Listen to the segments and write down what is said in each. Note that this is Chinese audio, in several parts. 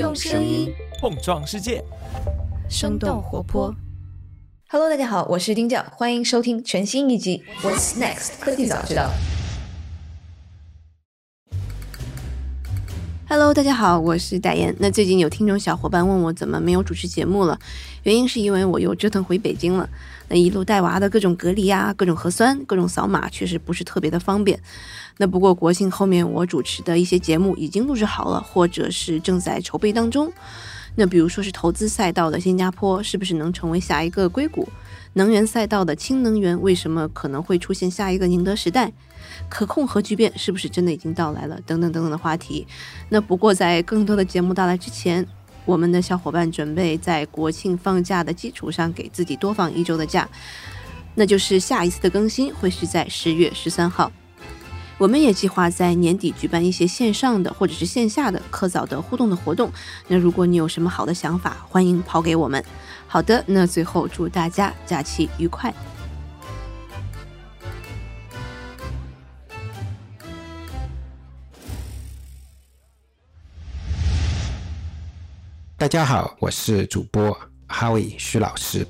用声音碰撞世界，生动活泼。Hello，大家好，我是丁教，欢迎收听全新一集《What's Next 科技早知道》。Hello，大家好，我是戴妍。那最近有听众小伙伴问我怎么没有主持节目了，原因是因为我又折腾回北京了。那一路带娃的各种隔离啊，各种核酸，各种扫码，确实不是特别的方便。那不过国庆后面我主持的一些节目已经录制好了，或者是正在筹备当中。那比如说是投资赛道的新加坡，是不是能成为下一个硅谷？能源赛道的氢能源为什么可能会出现下一个宁德时代？可控核聚变是不是真的已经到来了？等等等等的话题。那不过在更多的节目到来之前，我们的小伙伴准备在国庆放假的基础上给自己多放一周的假，那就是下一次的更新会是在十月十三号。我们也计划在年底举办一些线上的或者是线下的课早的互动的活动。那如果你有什么好的想法，欢迎抛给我们。好的，那最后祝大家假期愉快。大家好，我是主播 Howie 徐老师。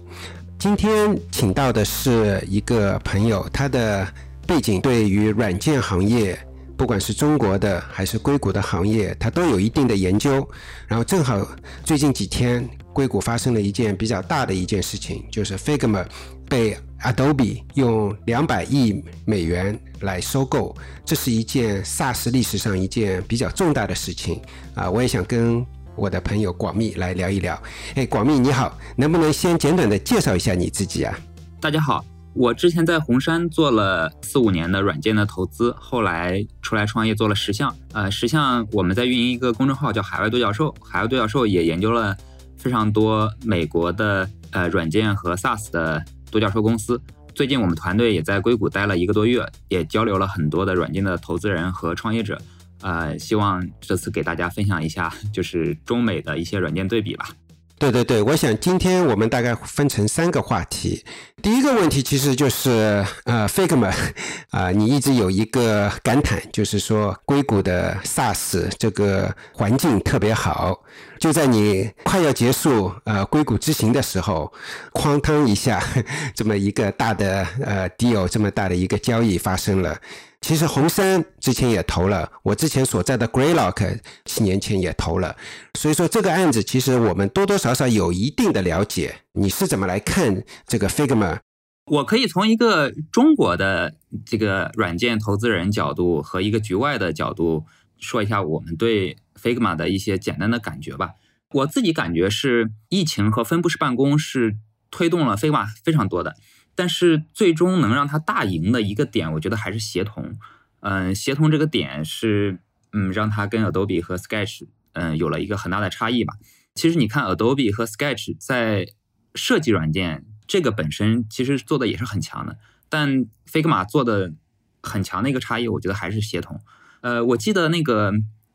今天请到的是一个朋友，他的背景对于软件行业，不管是中国的还是硅谷的行业，他都有一定的研究。然后正好最近几天，硅谷发生了一件比较大的一件事情，就是 Figma 被 Adobe 用两百亿美元来收购，这是一件 SaaS 历史上一件比较重大的事情啊！我也想跟我的朋友广密来聊一聊。哎，广密你好，能不能先简短的介绍一下你自己啊？大家好，我之前在红杉做了四五年的软件的投资，后来出来创业做了十项。呃，十项我们在运营一个公众号叫海外独角兽，海外独角兽也研究了非常多美国的呃软件和 SaaS 的独角兽公司。最近我们团队也在硅谷待了一个多月，也交流了很多的软件的投资人和创业者。呃，希望这次给大家分享一下，就是中美的一些软件对比吧。对对对，我想今天我们大概分成三个话题。第一个问题其实就是，呃，Figma，啊、你一直有一个感叹，就是说硅谷的 SaaS 这个环境特别好。就在你快要结束呃硅谷之行的时候，哐当一下，这么一个大的呃 deal，这么大的一个交易发生了。其实红杉之前也投了，我之前所在的 Greylock 七年前也投了，所以说这个案子其实我们多多少少有一定的了解。你是怎么来看这个 Figma？我可以从一个中国的这个软件投资人角度和一个局外的角度说一下我们对 Figma 的一些简单的感觉吧。我自己感觉是疫情和分布式办公是推动了 Figma 非常多的。但是最终能让它大赢的一个点，我觉得还是协同。嗯，协同这个点是，嗯，让它跟 Adobe 和 Sketch，嗯，有了一个很大的差异吧。其实你看 Adobe 和 Sketch 在设计软件这个本身其实做的也是很强的，但 Figma 做的很强的一个差异，我觉得还是协同。呃，我记得那个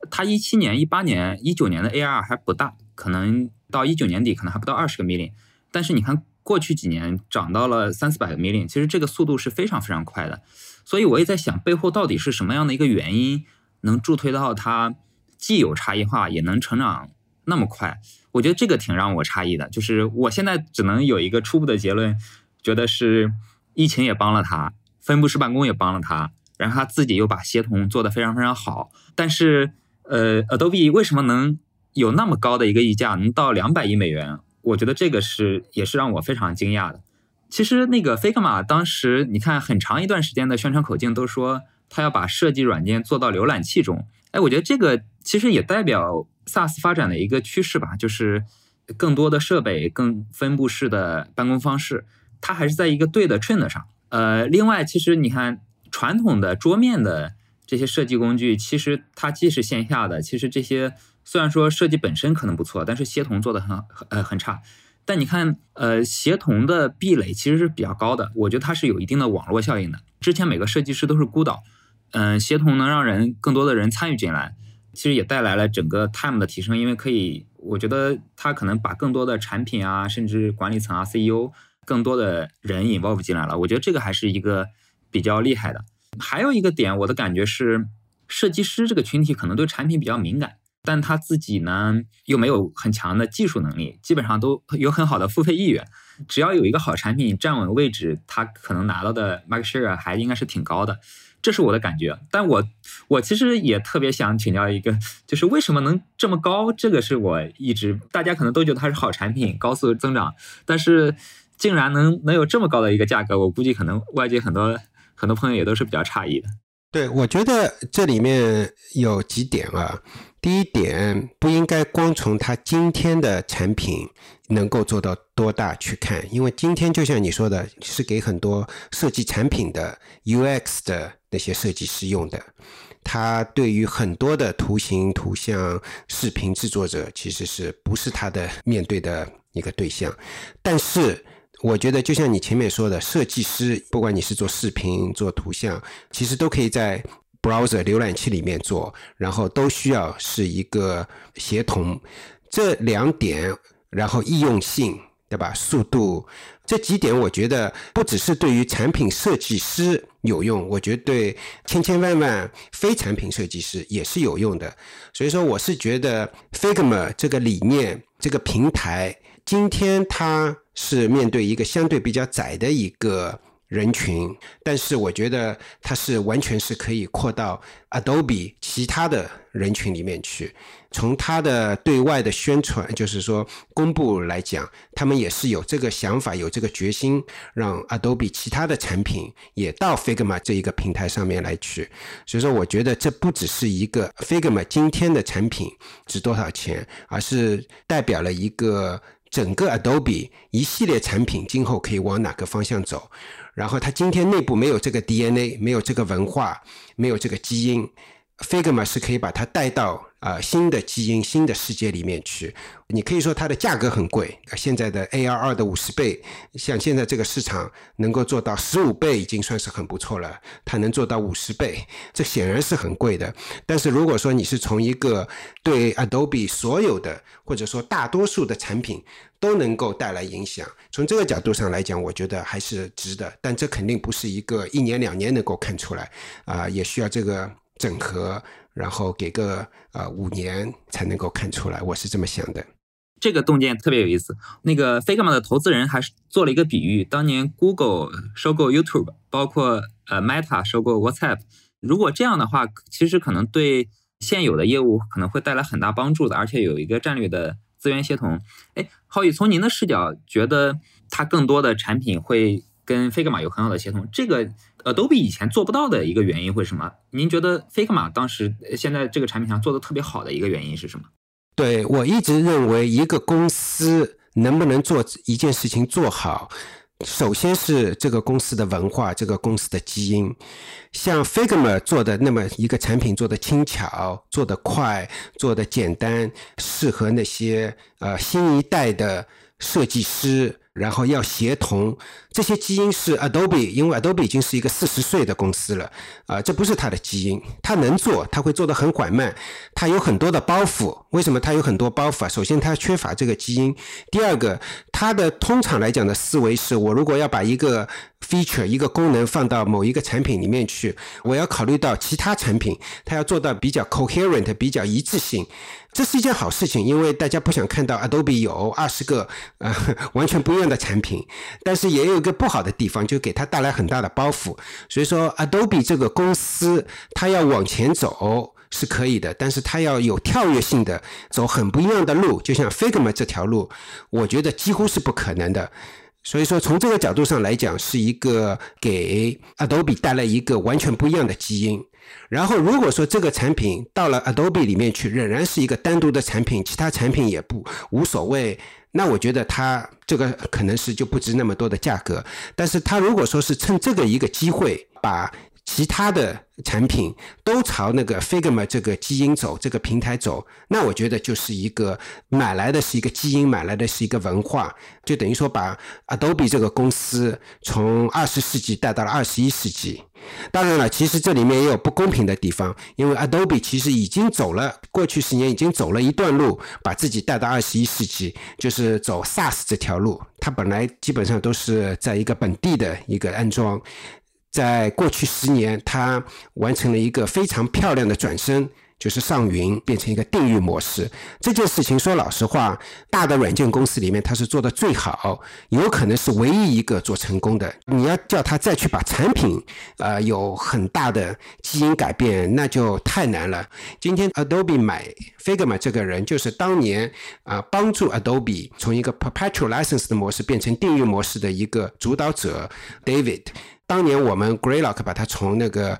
它一七年、一八年、一九年的 AR 还不大，可能到一九年底可能还不到二十个 million，但是你看。过去几年涨到了三四百个 million，其实这个速度是非常非常快的，所以我也在想背后到底是什么样的一个原因能助推到它既有差异化也能成长那么快？我觉得这个挺让我诧异的，就是我现在只能有一个初步的结论，觉得是疫情也帮了它，分布式办公也帮了它，然后他自己又把协同做得非常非常好，但是呃，Adobe 为什么能有那么高的一个溢价，能到两百亿美元？我觉得这个是也是让我非常惊讶的。其实那个 Figma 当时你看很长一段时间的宣传口径都说他要把设计软件做到浏览器中。哎，我觉得这个其实也代表 SaaS 发展的一个趋势吧，就是更多的设备、更分布式的办公方式，它还是在一个对的 trend 上。呃，另外其实你看传统的桌面的这些设计工具，其实它既是线下的，其实这些。虽然说设计本身可能不错，但是协同做的很很呃很差。但你看，呃，协同的壁垒其实是比较高的，我觉得它是有一定的网络效应的。之前每个设计师都是孤岛，嗯、协同能让人更多的人参与进来，其实也带来了整个 time 的提升，因为可以，我觉得它可能把更多的产品啊，甚至管理层啊、CEO 更多的人 involve 进来了。我觉得这个还是一个比较厉害的。还有一个点，我的感觉是，设计师这个群体可能对产品比较敏感。但他自己呢又没有很强的技术能力，基本上都有很好的付费意愿。只要有一个好产品站稳位置，他可能拿到的 market share 还应该是挺高的，这是我的感觉。但我我其实也特别想请教一个，就是为什么能这么高？这个是我一直大家可能都觉得它是好产品，高速增长，但是竟然能能有这么高的一个价格，我估计可能外界很多很多朋友也都是比较诧异的。对，我觉得这里面有几点啊。第一点，不应该光从它今天的产品能够做到多大去看，因为今天就像你说的，是给很多设计产品的 UX 的那些设计师用的。它对于很多的图形、图像、视频制作者，其实是不是他的面对的一个对象？但是，我觉得就像你前面说的，设计师不管你是做视频、做图像，其实都可以在。Browser 浏览器里面做，然后都需要是一个协同这两点，然后易用性，对吧？速度这几点，我觉得不只是对于产品设计师有用，我觉得对千千万万非产品设计师也是有用的。所以说，我是觉得 Figma 这个理念、这个平台，今天它是面对一个相对比较窄的一个。人群，但是我觉得它是完全是可以扩到 Adobe 其他的人群里面去。从它的对外的宣传，就是说公布来讲，他们也是有这个想法，有这个决心，让 Adobe 其他的产品也到 Figma 这一个平台上面来去。所以说，我觉得这不只是一个 Figma 今天的产品值多少钱，而是代表了一个整个 Adobe 一系列产品今后可以往哪个方向走。然后他今天内部没有这个 DNA，没有这个文化，没有这个基因，Figma 是可以把它带到。啊，新的基因、新的世界里面去，你可以说它的价格很贵。现在的 ARR 的五十倍，像现在这个市场能够做到十五倍，已经算是很不错了。它能做到五十倍，这显然是很贵的。但是如果说你是从一个对 Adobe 所有的，或者说大多数的产品都能够带来影响，从这个角度上来讲，我觉得还是值得。但这肯定不是一个一年两年能够看出来啊，也需要这个整合。然后给个呃五年才能够看出来，我是这么想的。这个洞见特别有意思。那个 Figma 的投资人还是做了一个比喻：当年 Google 收购 YouTube，包括呃 Meta 收购 WhatsApp，如果这样的话，其实可能对现有的业务可能会带来很大帮助的，而且有一个战略的资源协同。哎，浩宇，从您的视角，觉得它更多的产品会跟 Figma 有很好的协同？这个？Adobe 以前做不到的一个原因会是什么？您觉得 Figma 当时现在这个产品上做的特别好的一个原因是什么？对我一直认为，一个公司能不能做一件事情做好，首先是这个公司的文化，这个公司的基因。像 Figma 做的那么一个产品，做的轻巧，做的快，做的简单，适合那些呃新一代的设计师。然后要协同这些基因是 Adobe，因为 Adobe 已经是一个四十岁的公司了，啊，这不是它的基因，它能做，它会做得很缓慢，它有很多的包袱。为什么它有很多包袱啊？首先它缺乏这个基因，第二个，它的通常来讲的思维是我如果要把一个 feature 一个功能放到某一个产品里面去，我要考虑到其他产品，它要做到比较 coherent，比较一致性。这是一件好事情，因为大家不想看到 Adobe 有二十个呃 完全不一样的产品，但是也有一个不好的地方，就给它带来很大的包袱。所以说，Adobe 这个公司它要往前走是可以的，但是它要有跳跃性的走很不一样的路，就像 Figma 这条路，我觉得几乎是不可能的。所以说，从这个角度上来讲，是一个给 Adobe 带来一个完全不一样的基因。然后，如果说这个产品到了 Adobe 里面去，仍然是一个单独的产品，其他产品也不无所谓，那我觉得它这个可能是就不值那么多的价格。但是，它如果说是趁这个一个机会，把其他的产品都朝那个 Figma 这个基因走，这个平台走，那我觉得就是一个买来的是一个基因，买来的是一个文化，就等于说把 Adobe 这个公司从二十世纪带到了二十一世纪。当然了，其实这里面也有不公平的地方，因为 Adobe 其实已经走了过去十年已经走了一段路，把自己带到二十一世纪，就是走 SaaS 这条路。它本来基本上都是在一个本地的一个安装。在过去十年，它完成了一个非常漂亮的转身，就是上云变成一个定域模式。这件事情说老实话，大的软件公司里面它是做的最好，有可能是唯一一个做成功的。你要叫他再去把产品呃有很大的基因改变，那就太难了。今天 Adobe 买 Figma 这个人，就是当年啊帮助 Adobe 从一个 perpetual license 的模式变成定域模式的一个主导者 David。当年我们 Greylock 把它从那个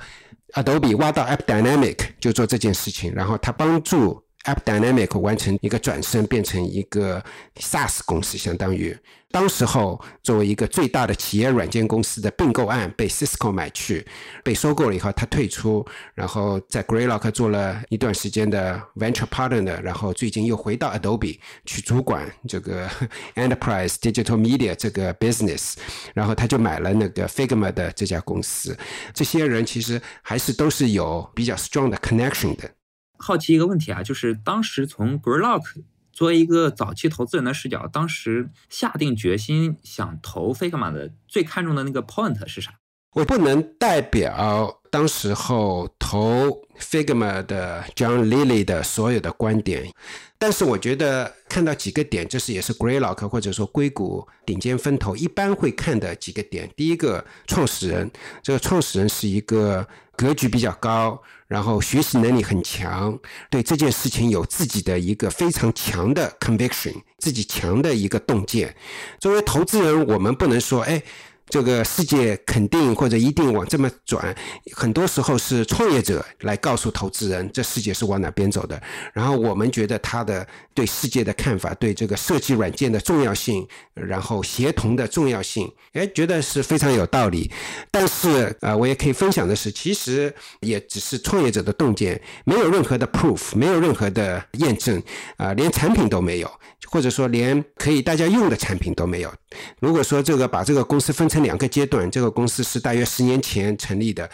Adobe 挖到 AppDynamic 就做这件事情，然后它帮助 AppDynamic 完成一个转身，变成一个 SaaS 公司，相当于。当时候，作为一个最大的企业软件公司的并购案被 Cisco 买去，被收购了以后，他退出，然后在 Greylock 做了一段时间的 Venture Partner，然后最近又回到 Adobe 去主管这个 Enterprise Digital Media 这个 business，然后他就买了那个 Figma 的这家公司。这些人其实还是都是有比较 strong 的 connection 的。好奇一个问题啊，就是当时从 Greylock。作为一个早期投资人的视角，当时下定决心想投 Figma 的最看重的那个 point 是啥？我不能代表当时候投 Figma 的 John Lilly 的所有的观点，但是我觉得看到几个点，这是也是 Greylock 或者说硅谷顶尖分投一般会看的几个点。第一个，创始人，这个创始人是一个格局比较高。然后学习能力很强，对这件事情有自己的一个非常强的 conviction，自己强的一个洞见。作为投资人，我们不能说，哎。这个世界肯定或者一定往这么转，很多时候是创业者来告诉投资人这世界是往哪边走的。然后我们觉得他的对世界的看法，对这个设计软件的重要性，然后协同的重要性，哎，觉得是非常有道理。但是啊，我也可以分享的是，其实也只是创业者的洞见，没有任何的 proof，没有任何的验证啊，连产品都没有。或者说连可以大家用的产品都没有。如果说这个把这个公司分成两个阶段，这个公司是大约十年前成立的，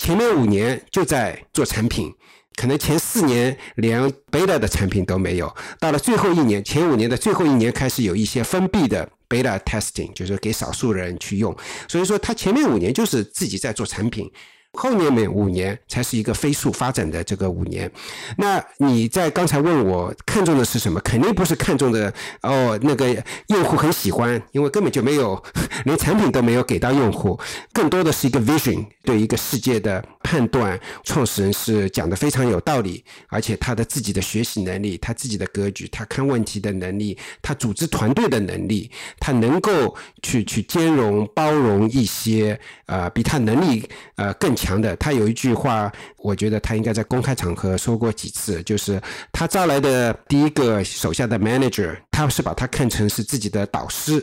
前面五年就在做产品，可能前四年连 beta 的产品都没有，到了最后一年，前五年的最后一年开始有一些封闭的 beta testing，就是给少数人去用。所以说他前面五年就是自己在做产品。后面每五年才是一个飞速发展的这个五年，那你在刚才问我看中的是什么？肯定不是看中的哦，那个用户很喜欢，因为根本就没有，连产品都没有给到用户，更多的是一个 vision 对一个世界的判断。创始人是讲的非常有道理，而且他的自己的学习能力，他自己的格局，他看问题的能力，他组织团队的能力，他能够去去兼容包容一些呃比他能力呃更强。的，他有一句话，我觉得他应该在公开场合说过几次，就是他招来的第一个手下的 manager，他是把他看成是自己的导师，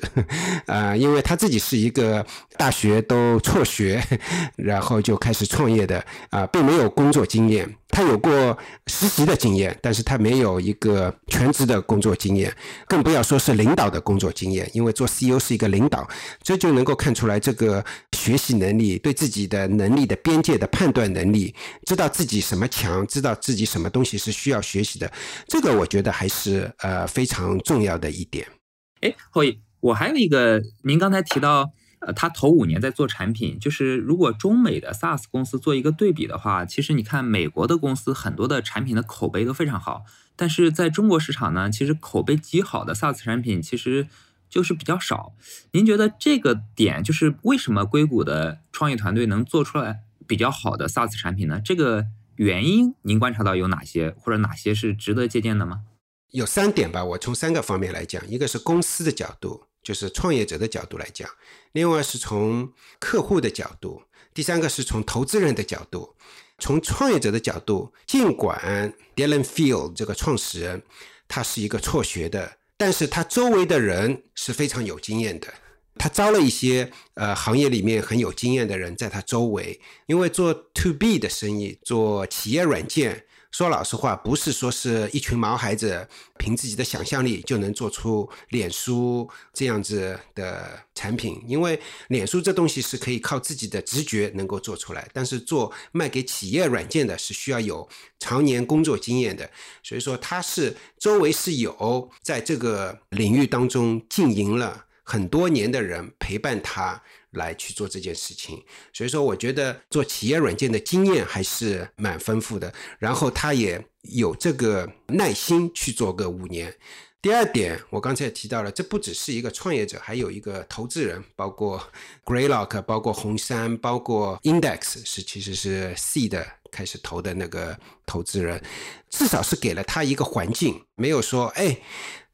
啊，因为他自己是一个大学都辍学，然后就开始创业的，啊，并没有工作经验。他有过实习的经验，但是他没有一个全职的工作经验，更不要说是领导的工作经验。因为做 CEO 是一个领导，这就能够看出来这个学习能力、对自己的能力的边界的判断能力，知道自己什么强，知道自己什么东西是需要学习的。这个我觉得还是呃非常重要的一点。哎，后羿，我还有一个，您刚才提到。呃，他头五年在做产品，就是如果中美的 SaaS 公司做一个对比的话，其实你看美国的公司很多的产品的口碑都非常好，但是在中国市场呢，其实口碑极好的 SaaS 产品其实就是比较少。您觉得这个点就是为什么硅谷的创业团队能做出来比较好的 SaaS 产品呢？这个原因您观察到有哪些，或者哪些是值得借鉴的吗？有三点吧，我从三个方面来讲，一个是公司的角度。就是创业者的角度来讲，另外是从客户的角度，第三个是从投资人的角度。从创业者的角度，尽管 Dylan Field 这个创始人他是一个辍学的，但是他周围的人是非常有经验的。他招了一些呃行业里面很有经验的人在他周围，因为做 To B 的生意，做企业软件。说老实话，不是说是一群毛孩子凭自己的想象力就能做出脸书这样子的产品，因为脸书这东西是可以靠自己的直觉能够做出来，但是做卖给企业软件的是需要有常年工作经验的，所以说他是周围是有在这个领域当中经营了很多年的人陪伴他。来去做这件事情。所以说，我觉得做企业软件的经验还是蛮丰富的。然后他也有这个耐心去做个五年。第二点，我刚才也提到了，这不只是一个创业者，还有一个投资人，包括 Greylock，包括红杉，包括 Index，是其实是 C 的开始投的那个投资人，至少是给了他一个环境，没有说哎。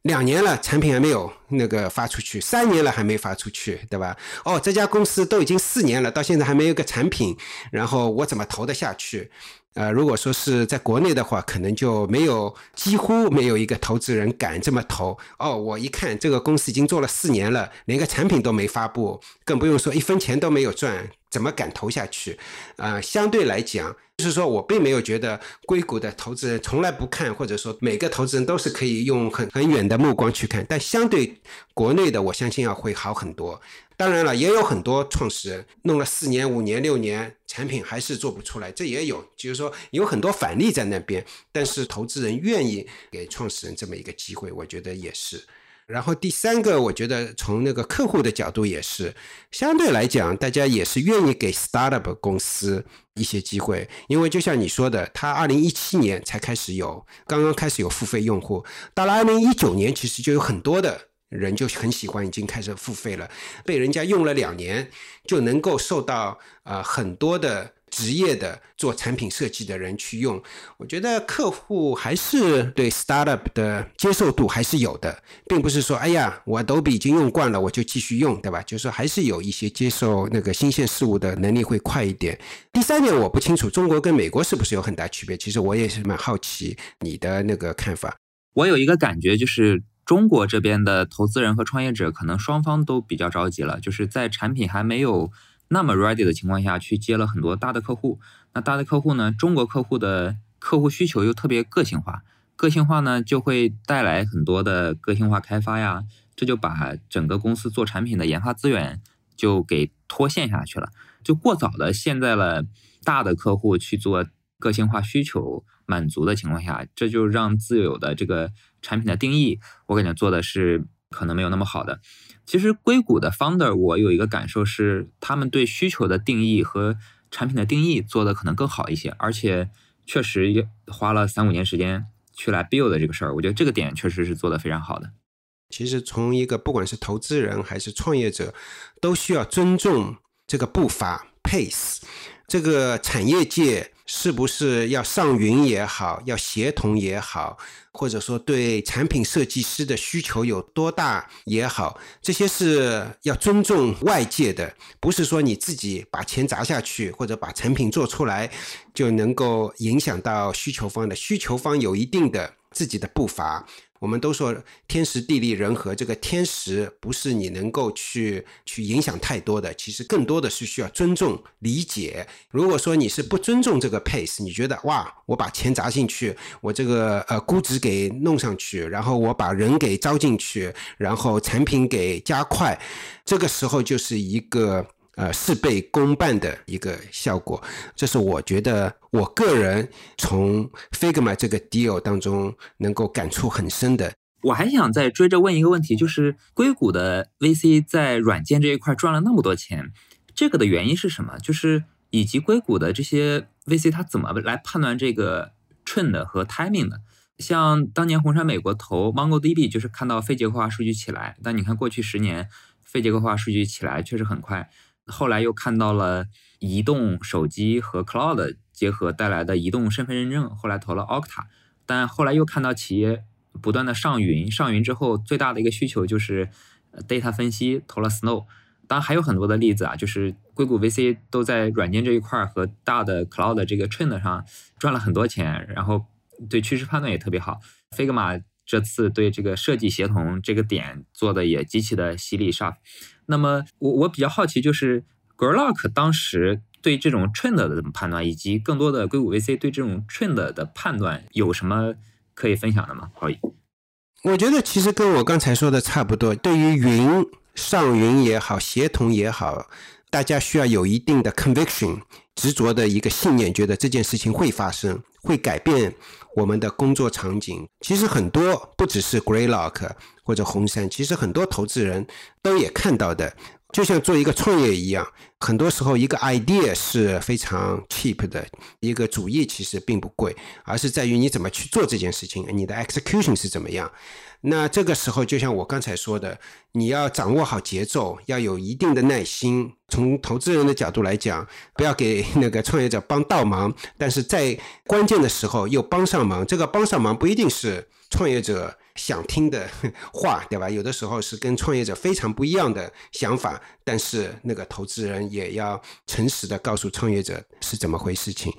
两年了，产品还没有那个发出去，三年了还没发出去，对吧？哦，这家公司都已经四年了，到现在还没有个产品，然后我怎么投得下去？呃，如果说是在国内的话，可能就没有，几乎没有一个投资人敢这么投。哦，我一看这个公司已经做了四年了，连个产品都没发布，更不用说一分钱都没有赚，怎么敢投下去？啊，相对来讲。就是说我并没有觉得硅谷的投资人从来不看，或者说每个投资人都是可以用很很远的目光去看，但相对国内的，我相信要会好很多。当然了，也有很多创始人弄了四年、五年、六年，产品还是做不出来，这也有。就是说有很多反例在那边，但是投资人愿意给创始人这么一个机会，我觉得也是。然后第三个，我觉得从那个客户的角度也是，相对来讲，大家也是愿意给 startup 公司一些机会，因为就像你说的，他二零一七年才开始有，刚刚开始有付费用户，到了二零一九年，其实就有很多的人就很喜欢，已经开始付费了，被人家用了两年，就能够受到呃很多的。职业的做产品设计的人去用，我觉得客户还是对 startup 的接受度还是有的，并不是说哎呀，我 Adobe 已经用惯了，我就继续用，对吧？就是说还是有一些接受那个新鲜事物的能力会快一点。第三点，我不清楚中国跟美国是不是有很大区别，其实我也是蛮好奇你的那个看法。我有一个感觉，就是中国这边的投资人和创业者可能双方都比较着急了，就是在产品还没有。那么 ready 的情况下去接了很多大的客户，那大的客户呢？中国客户的客户需求又特别个性化，个性化呢就会带来很多的个性化开发呀，这就把整个公司做产品的研发资源就给拖陷下去了，就过早的陷在了大的客户去做个性化需求满足的情况下，这就让自有的这个产品的定义，我感觉做的是可能没有那么好的。其实硅谷的 founder，我有一个感受是，他们对需求的定义和产品的定义做的可能更好一些，而且确实也花了三五年时间去来 build 这个事儿。我觉得这个点确实是做的非常好的。其实从一个不管是投资人还是创业者，都需要尊重这个步伐 pace，这个产业界。是不是要上云也好，要协同也好，或者说对产品设计师的需求有多大也好，这些是要尊重外界的，不是说你自己把钱砸下去或者把产品做出来就能够影响到需求方的。需求方有一定的自己的步伐。我们都说天时地利人和，这个天时不是你能够去去影响太多的，其实更多的是需要尊重理解。如果说你是不尊重这个 pace，你觉得哇，我把钱砸进去，我这个呃估值给弄上去，然后我把人给招进去，然后产品给加快，这个时候就是一个。呃，事倍功半的一个效果，这是我觉得我个人从 Figma 这个 deal 当中能够感触很深的。我还想再追着问一个问题，就是硅谷的 VC 在软件这一块赚了那么多钱，这个的原因是什么？就是以及硅谷的这些 VC 他怎么来判断这个 trend 和 timing 的？像当年红杉美国投 MongoDB，就是看到非结构化数据起来，但你看过去十年非结构化数据起来确实很快。后来又看到了移动手机和 Cloud 结合带来的移动身份认证，后来投了 Okta，但后来又看到企业不断的上云，上云之后最大的一个需求就是 data 分析，投了 Snow。当然还有很多的例子啊，就是硅谷 VC 都在软件这一块和大的 Cloud 这个 trend 上赚了很多钱，然后对趋势判断也特别好。Figma 这次对这个设计协同这个点做的也极其的犀利 sharp。那么我我比较好奇，就是 g r l o c k 当时对这种 trend 的怎么判断，以及更多的硅谷 VC 对这种 trend 的判断有什么可以分享的吗？好，我觉得其实跟我刚才说的差不多。对于云上云也好，协同也好，大家需要有一定的 conviction，执着的一个信念，觉得这件事情会发生，会改变我们的工作场景。其实很多不只是 Greylock。或者红杉，其实很多投资人都也看到的。就像做一个创业一样，很多时候一个 idea 是非常 cheap 的，一个主意其实并不贵，而是在于你怎么去做这件事情，你的 execution 是怎么样。那这个时候，就像我刚才说的，你要掌握好节奏，要有一定的耐心。从投资人的角度来讲，不要给那个创业者帮倒忙，但是在关键的时候又帮上忙。这个帮上忙不一定是创业者。想听的 话，对吧？有的时候是跟创业者非常不一样的想法，但是那个投资人也要诚实的告诉创业者是怎么回事情。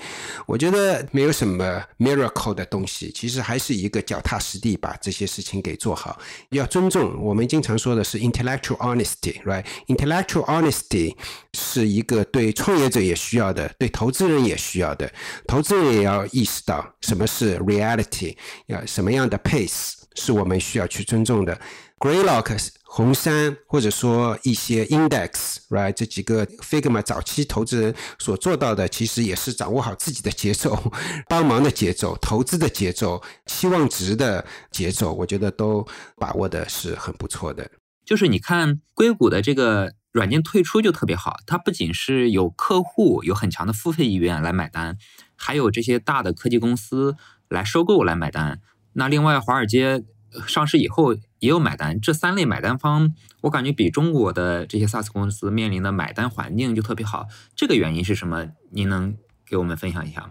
我觉得没有什么 miracle 的东西，其实还是一个脚踏实地把这些事情给做好。要尊重，我们经常说的是 intellectual honesty，right？intellectual honesty 是一个对创业者也需要的，对投资人也需要的。投资人也要意识到什么是 reality，要什么样的 pace。是我们需要去尊重的，Greylock、红杉或者说一些 Index，right 这几个 Figma 早期投资人所做到的，其实也是掌握好自己的节奏、帮忙的节奏、投资的节奏、期望值的节奏，我觉得都把握的是很不错的。就是你看硅谷的这个软件退出就特别好，它不仅是有客户有很强的付费意愿来买单，还有这些大的科技公司来收购来买单。那另外，华尔街上市以后也有买单，这三类买单方，我感觉比中国的这些 SaaS 公司面临的买单环境就特别好。这个原因是什么？您能给我们分享一下吗？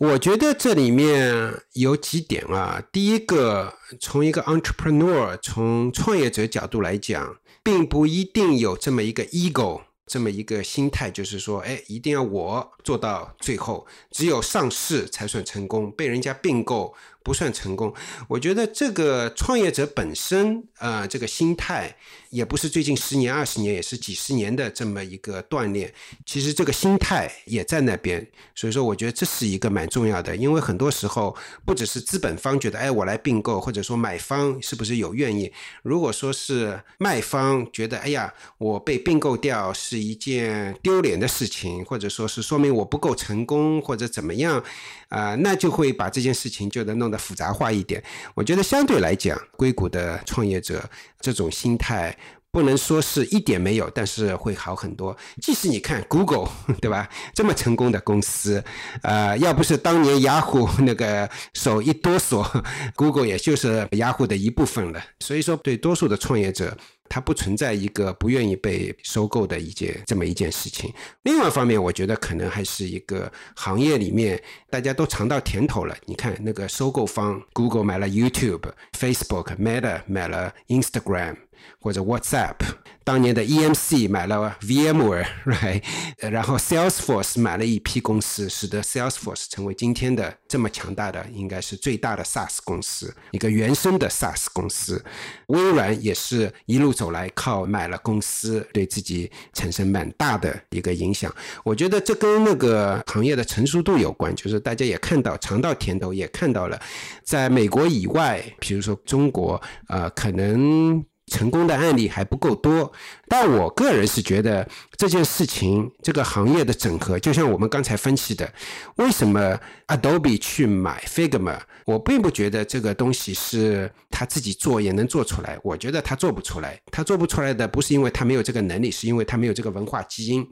我觉得这里面有几点啊。第一个，从一个 entrepreneur，从创业者角度来讲，并不一定有这么一个 ego。这么一个心态，就是说，哎，一定要我做到最后，只有上市才算成功，被人家并购不算成功。我觉得这个创业者本身，呃，这个心态。也不是最近十年、二十年，也是几十年的这么一个锻炼。其实这个心态也在那边，所以说我觉得这是一个蛮重要的。因为很多时候不只是资本方觉得，哎，我来并购，或者说买方是不是有愿意？如果说是卖方觉得，哎呀，我被并购掉是一件丢脸的事情，或者说是说明我不够成功，或者怎么样，啊，那就会把这件事情就能弄得复杂化一点。我觉得相对来讲，硅谷的创业者。这种心态不能说是一点没有，但是会好很多。即使你看 Google，对吧？这么成功的公司，呃，要不是当年雅虎那个手一哆嗦，Google 也就是雅虎的一部分了。所以说，对多数的创业者，他不存在一个不愿意被收购的一件这么一件事情。另外一方面，我觉得可能还是一个行业里面大家都尝到甜头了。你看那个收购方，Google 买了 YouTube，Facebook，Meta 买了 Instagram。或者 WhatsApp，当年的 EMC 买了 VMware，right？然后 Salesforce 买了一批公司，使得 Salesforce 成为今天的这么强大的，应该是最大的 SaaS 公司，一个原生的 SaaS 公司。微软也是一路走来靠买了公司，对自己产生蛮大的一个影响。我觉得这跟那个行业的成熟度有关，就是大家也看到尝到甜头，也看到了，在美国以外，比如说中国，呃，可能。成功的案例还不够多，但我个人是觉得这件事情，这个行业的整合，就像我们刚才分析的，为什么 Adobe 去买 Figma，我并不觉得这个东西是他自己做也能做出来，我觉得他做不出来，他做不出来的不是因为他没有这个能力，是因为他没有这个文化基因。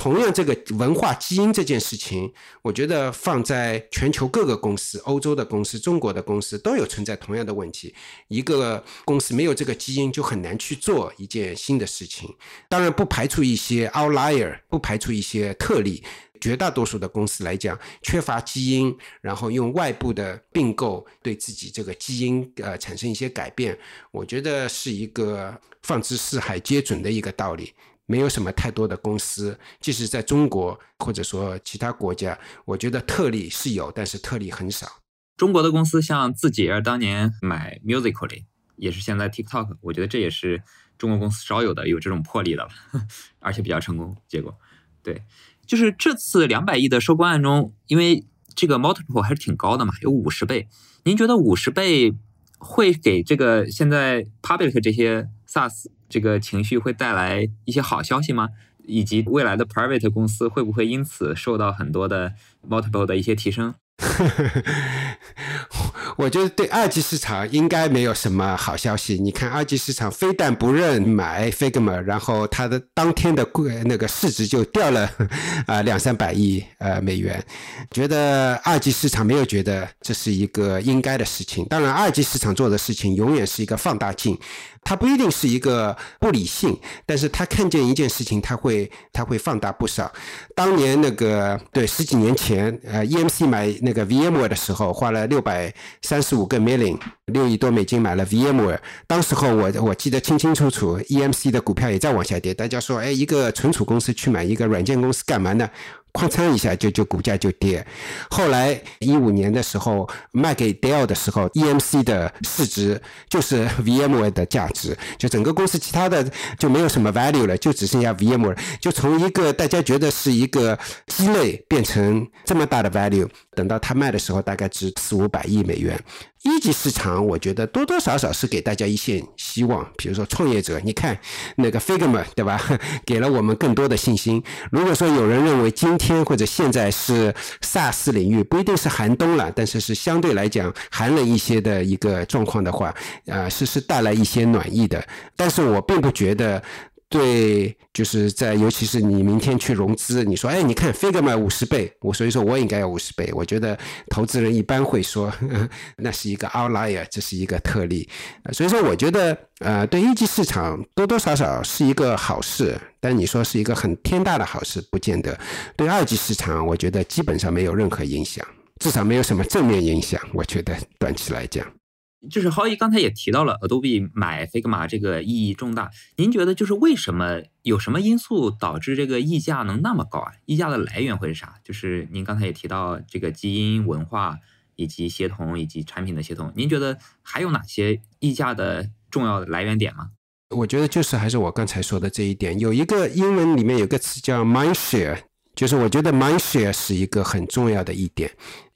同样，这个文化基因这件事情，我觉得放在全球各个公司、欧洲的公司、中国的公司都有存在同样的问题。一个公司没有这个基因，就很难去做一件新的事情。当然，不排除一些 outlier，不排除一些特例。绝大多数的公司来讲，缺乏基因，然后用外部的并购对自己这个基因呃产生一些改变，我觉得是一个放之四海皆准的一个道理。没有什么太多的公司，即使在中国或者说其他国家，我觉得特例是有，但是特例很少。中国的公司像字节当年买 Musically，也是现在 TikTok，我觉得这也是中国公司少有的有这种魄力的了，而且比较成功。结果，对，就是这次两百亿的收购案中，因为这个 multiple 还是挺高的嘛，有五十倍。您觉得五十倍会给这个现在 public 这些 SaaS？这个情绪会带来一些好消息吗？以及未来的 private 公司会不会因此受到很多的 multiple 的一些提升？我觉得对二级市场应该没有什么好消息。你看，二级市场非但不认买 Figma，然后它的当天的贵那个市值就掉了啊两三百亿呃美元。觉得二级市场没有觉得这是一个应该的事情。当然，二级市场做的事情永远是一个放大镜。他不一定是一个不理性，但是他看见一件事情，他会他会放大不少。当年那个对十几年前，呃，EMC 买那个 VMware 的时候，花了六百三十五个 million，六亿多美金买了 VMware。当时候我我记得清清楚楚，EMC 的股票也在往下跌。大家说，哎，一个存储公司去买一个软件公司干嘛呢？哐嚓一下就就股价就跌，后来一五年的时候卖给 Dell 的时候，EMC 的市值就是 VMware 的价值，就整个公司其他的就没有什么 value 了，就只剩下 VMware，就从一个大家觉得是一个鸡肋变成这么大的 value，等到他卖的时候大概值四五百亿美元。一级市场，我觉得多多少少是给大家一线希望。比如说创业者，你看那个 Figma，对吧？给了我们更多的信心。如果说有人认为今天或者现在是 SaaS 领域不一定是寒冬了，但是是相对来讲寒冷一些的一个状况的话，啊，是是带来一些暖意的。但是我并不觉得。对，就是在尤其是你明天去融资，你说，哎，你看 Figma 五十倍，我所以说我应该要五十倍。我觉得投资人一般会说，那是一个 outlier，这是一个特例。所以说，我觉得，呃，对一级市场多多少少是一个好事，但你说是一个很天大的好事，不见得。对二级市场，我觉得基本上没有任何影响，至少没有什么正面影响。我觉得短期来讲。就是浩一刚才也提到了 Adobe 买 Figma 这个意义重大，您觉得就是为什么有什么因素导致这个溢价能那么高啊？溢价的来源会是啥？就是您刚才也提到这个基因、文化以及协同以及产品的协同，您觉得还有哪些溢价的重要的来源点吗？我觉得就是还是我刚才说的这一点，有一个英文里面有个词叫 mindshare，就是我觉得 mindshare 是一个很重要的一点。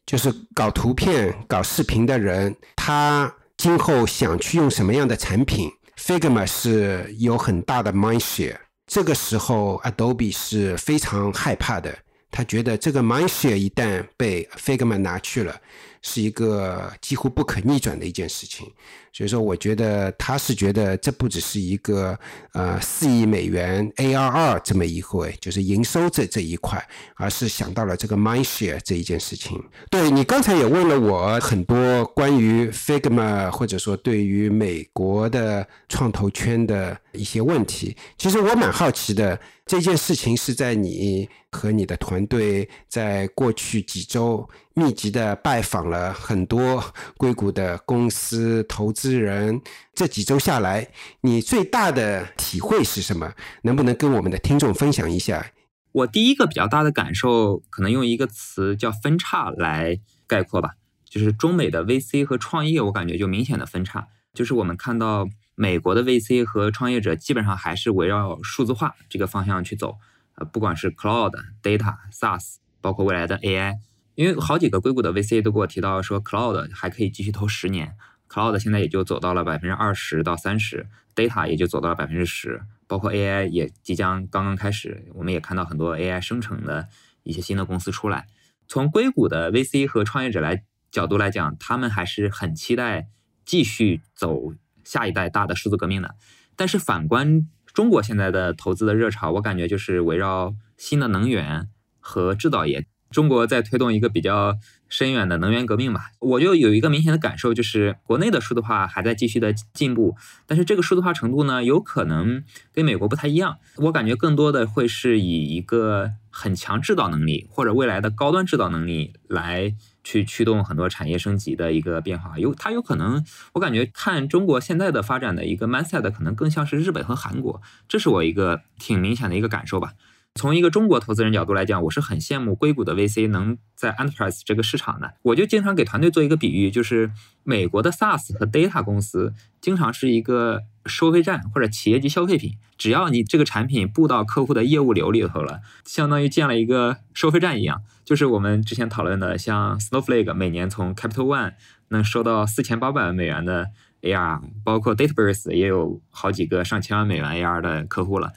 就是搞图片、搞视频的人，他今后想去用什么样的产品，Figma 是有很大的 mindshare。这个时候，Adobe 是非常害怕的，他觉得这个 mindshare 一旦被 Figma 拿去了。是一个几乎不可逆转的一件事情，所以说，我觉得他是觉得这不只是一个呃四亿美元 ARR 这么一回，就是营收这这一块，而是想到了这个 mindshare 这一件事情。对你刚才也问了我很多关于 Figma 或者说对于美国的创投圈的一些问题，其实我蛮好奇的。这件事情是在你和你的团队在过去几周密集的拜访了很多硅谷的公司投资诗人，这几周下来，你最大的体会是什么？能不能跟我们的听众分享一下？我第一个比较大的感受，可能用一个词叫分叉来概括吧，就是中美的 VC 和创业，我感觉就明显的分叉，就是我们看到。美国的 VC 和创业者基本上还是围绕数字化这个方向去走，呃，不管是 Cloud、Data、SaaS，包括未来的 AI，因为好几个硅谷的 VC 都给我提到说，Cloud 还可以继续投十年，Cloud 现在也就走到了百分之二十到三十，Data 也就走到了百分之十，包括 AI 也即将刚刚开始，我们也看到很多 AI 生成的一些新的公司出来。从硅谷的 VC 和创业者来角度来讲，他们还是很期待继续走。下一代大的数字革命的，但是反观中国现在的投资的热潮，我感觉就是围绕新的能源和制造业。中国在推动一个比较深远的能源革命吧，我就有一个明显的感受，就是国内的数字化还在继续的进步，但是这个数字化程度呢，有可能跟美国不太一样。我感觉更多的会是以一个很强制造能力或者未来的高端制造能力来。去驱动很多产业升级的一个变化，有它有可能，我感觉看中国现在的发展的一个 mindset 可能更像是日本和韩国，这是我一个挺明显的一个感受吧。从一个中国投资人角度来讲，我是很羡慕硅谷的 VC 能在 enterprise 这个市场的。我就经常给团队做一个比喻，就是美国的 SaaS 和 data 公司经常是一个收费站或者企业级消费品。只要你这个产品布到客户的业务流里头了，相当于建了一个收费站一样。就是我们之前讨论的，像 Snowflake 每年从 Capital One 能收到四千八百万美元的 AR，包括 Databricks 也有好几个上千万美元 AR 的客户了。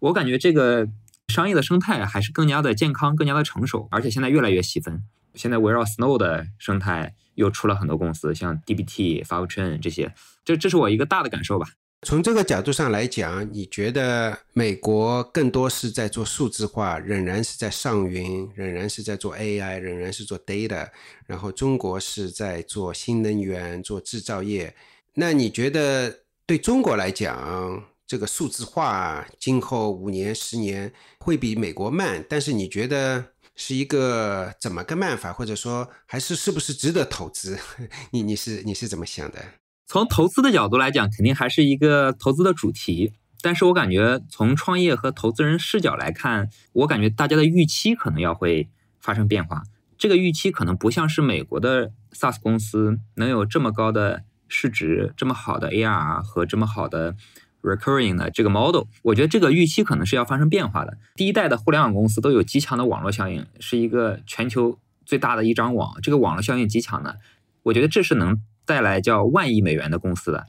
我感觉这个。商业的生态还是更加的健康，更加的成熟，而且现在越来越细分。现在围绕 Snow 的生态又出了很多公司，像 DBT、Fivetran 这些，这这是我一个大的感受吧。从这个角度上来讲，你觉得美国更多是在做数字化，仍然是在上云，仍然是在做 AI，仍然是做 data，然后中国是在做新能源、做制造业。那你觉得对中国来讲，这个数字化今后五年、十年会比美国慢？但是你觉得是一个怎么个慢法，或者说还是是不是值得投资？你你是你是怎么想的？从投资的角度来讲，肯定还是一个投资的主题。但是我感觉从创业和投资人视角来看，我感觉大家的预期可能要会发生变化。这个预期可能不像是美国的 SaaS 公司能有这么高的市值、这么好的 AR 和这么好的 recurring 的这个 model。我觉得这个预期可能是要发生变化的。第一代的互联网公司都有极强的网络效应，是一个全球最大的一张网，这个网络效应极强的。我觉得这是能。带来叫万亿美元的公司的，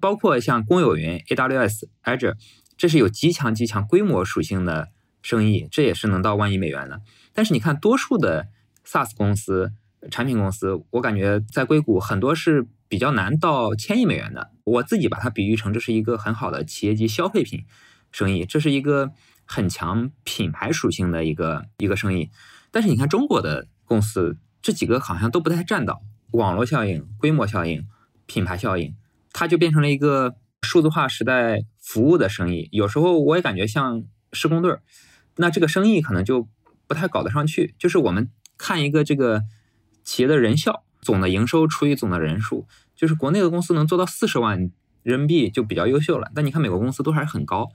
包括像公有云 AWS、Azure，这是有极强极强规模属性的生意，这也是能到万亿美元的。但是你看，多数的 SaaS 公司、产品公司，我感觉在硅谷很多是比较难到千亿美元的。我自己把它比喻成这是一个很好的企业级消费品生意，这是一个很强品牌属性的一个一个生意。但是你看中国的公司，这几个好像都不太占到。网络效应、规模效应、品牌效应，它就变成了一个数字化时代服务的生意。有时候我也感觉像施工队儿，那这个生意可能就不太搞得上去。就是我们看一个这个企业的人效，总的营收除以总的人数，就是国内的公司能做到四十万人民币就比较优秀了。但你看美国公司都还是很高。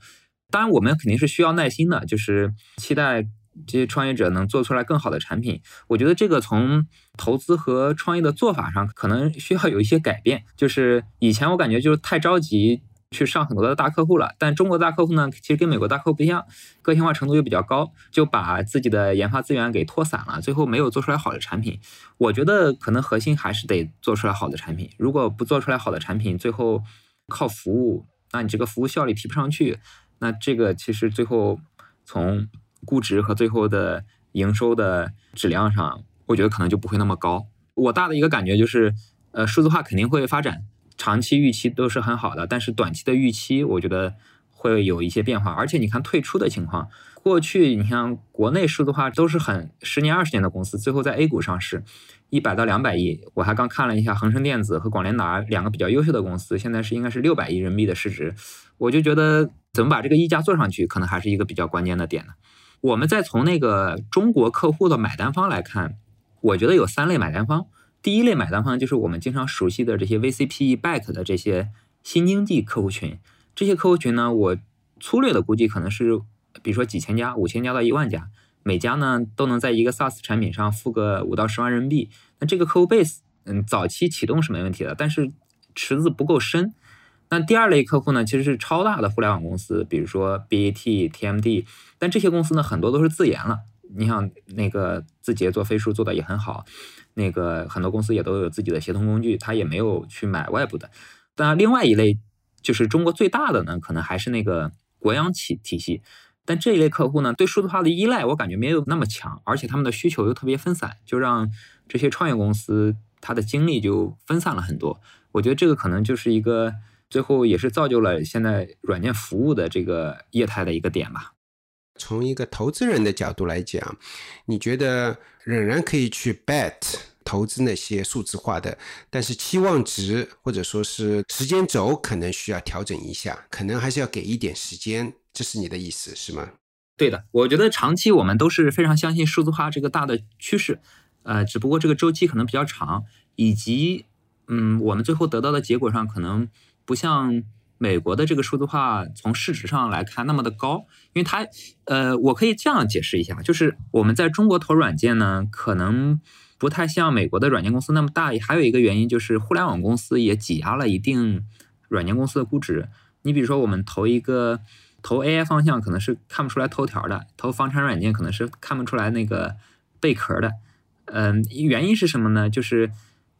当然，我们肯定是需要耐心的，就是期待。这些创业者能做出来更好的产品，我觉得这个从投资和创业的做法上可能需要有一些改变。就是以前我感觉就是太着急去上很多的大客户了，但中国大客户呢，其实跟美国大客户不一样，个性化程度又比较高，就把自己的研发资源给拖散了，最后没有做出来好的产品。我觉得可能核心还是得做出来好的产品，如果不做出来好的产品，最后靠服务，那你这个服务效率提不上去，那这个其实最后从估值和最后的营收的质量上，我觉得可能就不会那么高。我大的一个感觉就是，呃，数字化肯定会发展，长期预期都是很好的，但是短期的预期，我觉得会有一些变化。而且你看退出的情况，过去你像国内数字化都是很十年二十年的公司，最后在 A 股上市，一百到两百亿。我还刚看了一下恒生电子和广联达两个比较优秀的公司，现在是应该是六百亿人民币的市值。我就觉得怎么把这个溢价做上去，可能还是一个比较关键的点呢。我们再从那个中国客户的买单方来看，我觉得有三类买单方。第一类买单方就是我们经常熟悉的这些 VCPE back 的这些新经济客户群。这些客户群呢，我粗略的估计可能是，比如说几千家、五千家到一万家，每家呢都能在一个 SaaS 产品上付个五到十万人民币。那这个客户 base，嗯，早期启动是没问题的，但是池子不够深。那第二类客户呢，其实是超大的互联网公司，比如说 BAT、TMD，但这些公司呢，很多都是自研了。你像那个字节做飞书做的也很好，那个很多公司也都有自己的协同工具，他也没有去买外部的。但另外一类就是中国最大的呢，可能还是那个国央企体系。但这一类客户呢，对数字化的依赖我感觉没有那么强，而且他们的需求又特别分散，就让这些创业公司它的精力就分散了很多。我觉得这个可能就是一个。最后也是造就了现在软件服务的这个业态的一个点吧。从一个投资人的角度来讲，你觉得仍然可以去 bet 投资那些数字化的，但是期望值或者说是时间轴可能需要调整一下，可能还是要给一点时间。这是你的意思是吗？对的，我觉得长期我们都是非常相信数字化这个大的趋势，呃，只不过这个周期可能比较长，以及嗯，我们最后得到的结果上可能。不像美国的这个数字化，从市值上来看那么的高，因为它，呃，我可以这样解释一下，就是我们在中国投软件呢，可能不太像美国的软件公司那么大。还有一个原因就是，互联网公司也挤压了一定软件公司的估值。你比如说，我们投一个投 AI 方向，可能是看不出来头条的；投房产软件，可能是看不出来那个贝壳的。嗯，原因是什么呢？就是。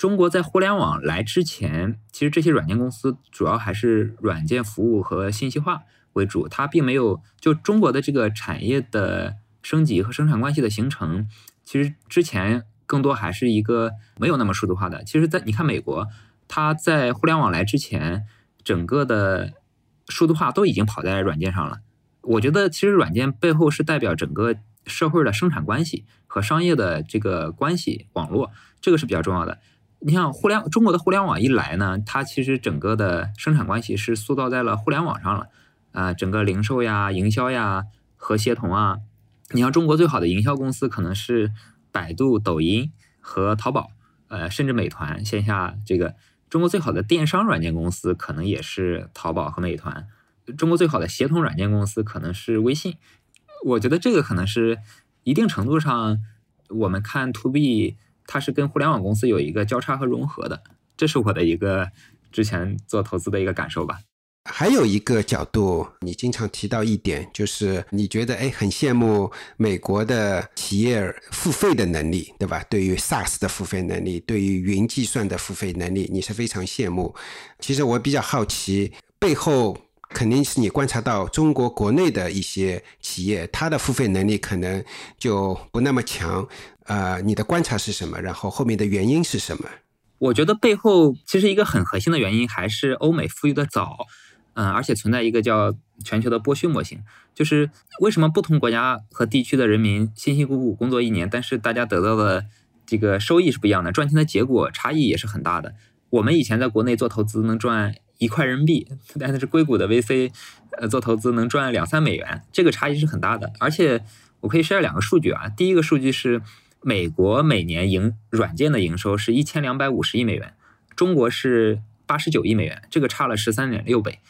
中国在互联网来之前，其实这些软件公司主要还是软件服务和信息化为主，它并没有就中国的这个产业的升级和生产关系的形成，其实之前更多还是一个没有那么数字化的。其实，在你看美国，它在互联网来之前，整个的数字化都已经跑在软件上了。我觉得，其实软件背后是代表整个社会的生产关系和商业的这个关系网络，这个是比较重要的。你像互联中国的互联网一来呢，它其实整个的生产关系是塑造在了互联网上了。啊，整个零售呀、营销呀和协同啊，你像中国最好的营销公司可能是百度、抖音和淘宝，呃，甚至美团线下这个中国最好的电商软件公司可能也是淘宝和美团，中国最好的协同软件公司可能是微信。我觉得这个可能是一定程度上，我们看 to B，它是跟互联网公司有一个交叉和融合的，这是我的一个之前做投资的一个感受吧。还有一个角度，你经常提到一点，就是你觉得哎，很羡慕美国的企业付费的能力，对吧？对于 SaaS 的付费能力，对于云计算的付费能力，你是非常羡慕。其实我比较好奇，背后肯定是你观察到中国国内的一些企业，它的付费能力可能就不那么强。呃，你的观察是什么？然后后面的原因是什么？我觉得背后其实一个很核心的原因还是欧美富裕的早。嗯，而且存在一个叫全球的剥削模型，就是为什么不同国家和地区的人民辛辛苦苦工作一年，但是大家得到的这个收益是不一样的，赚钱的结果差异也是很大的。我们以前在国内做投资能赚一块人民币，但是硅谷的 VC 呃做投资能赚两三美元，这个差异是很大的。而且我可以晒两个数据啊，第一个数据是美国每年营软件的营收是一千两百五十亿美元，中国是八十九亿美元，这个差了十三点六倍。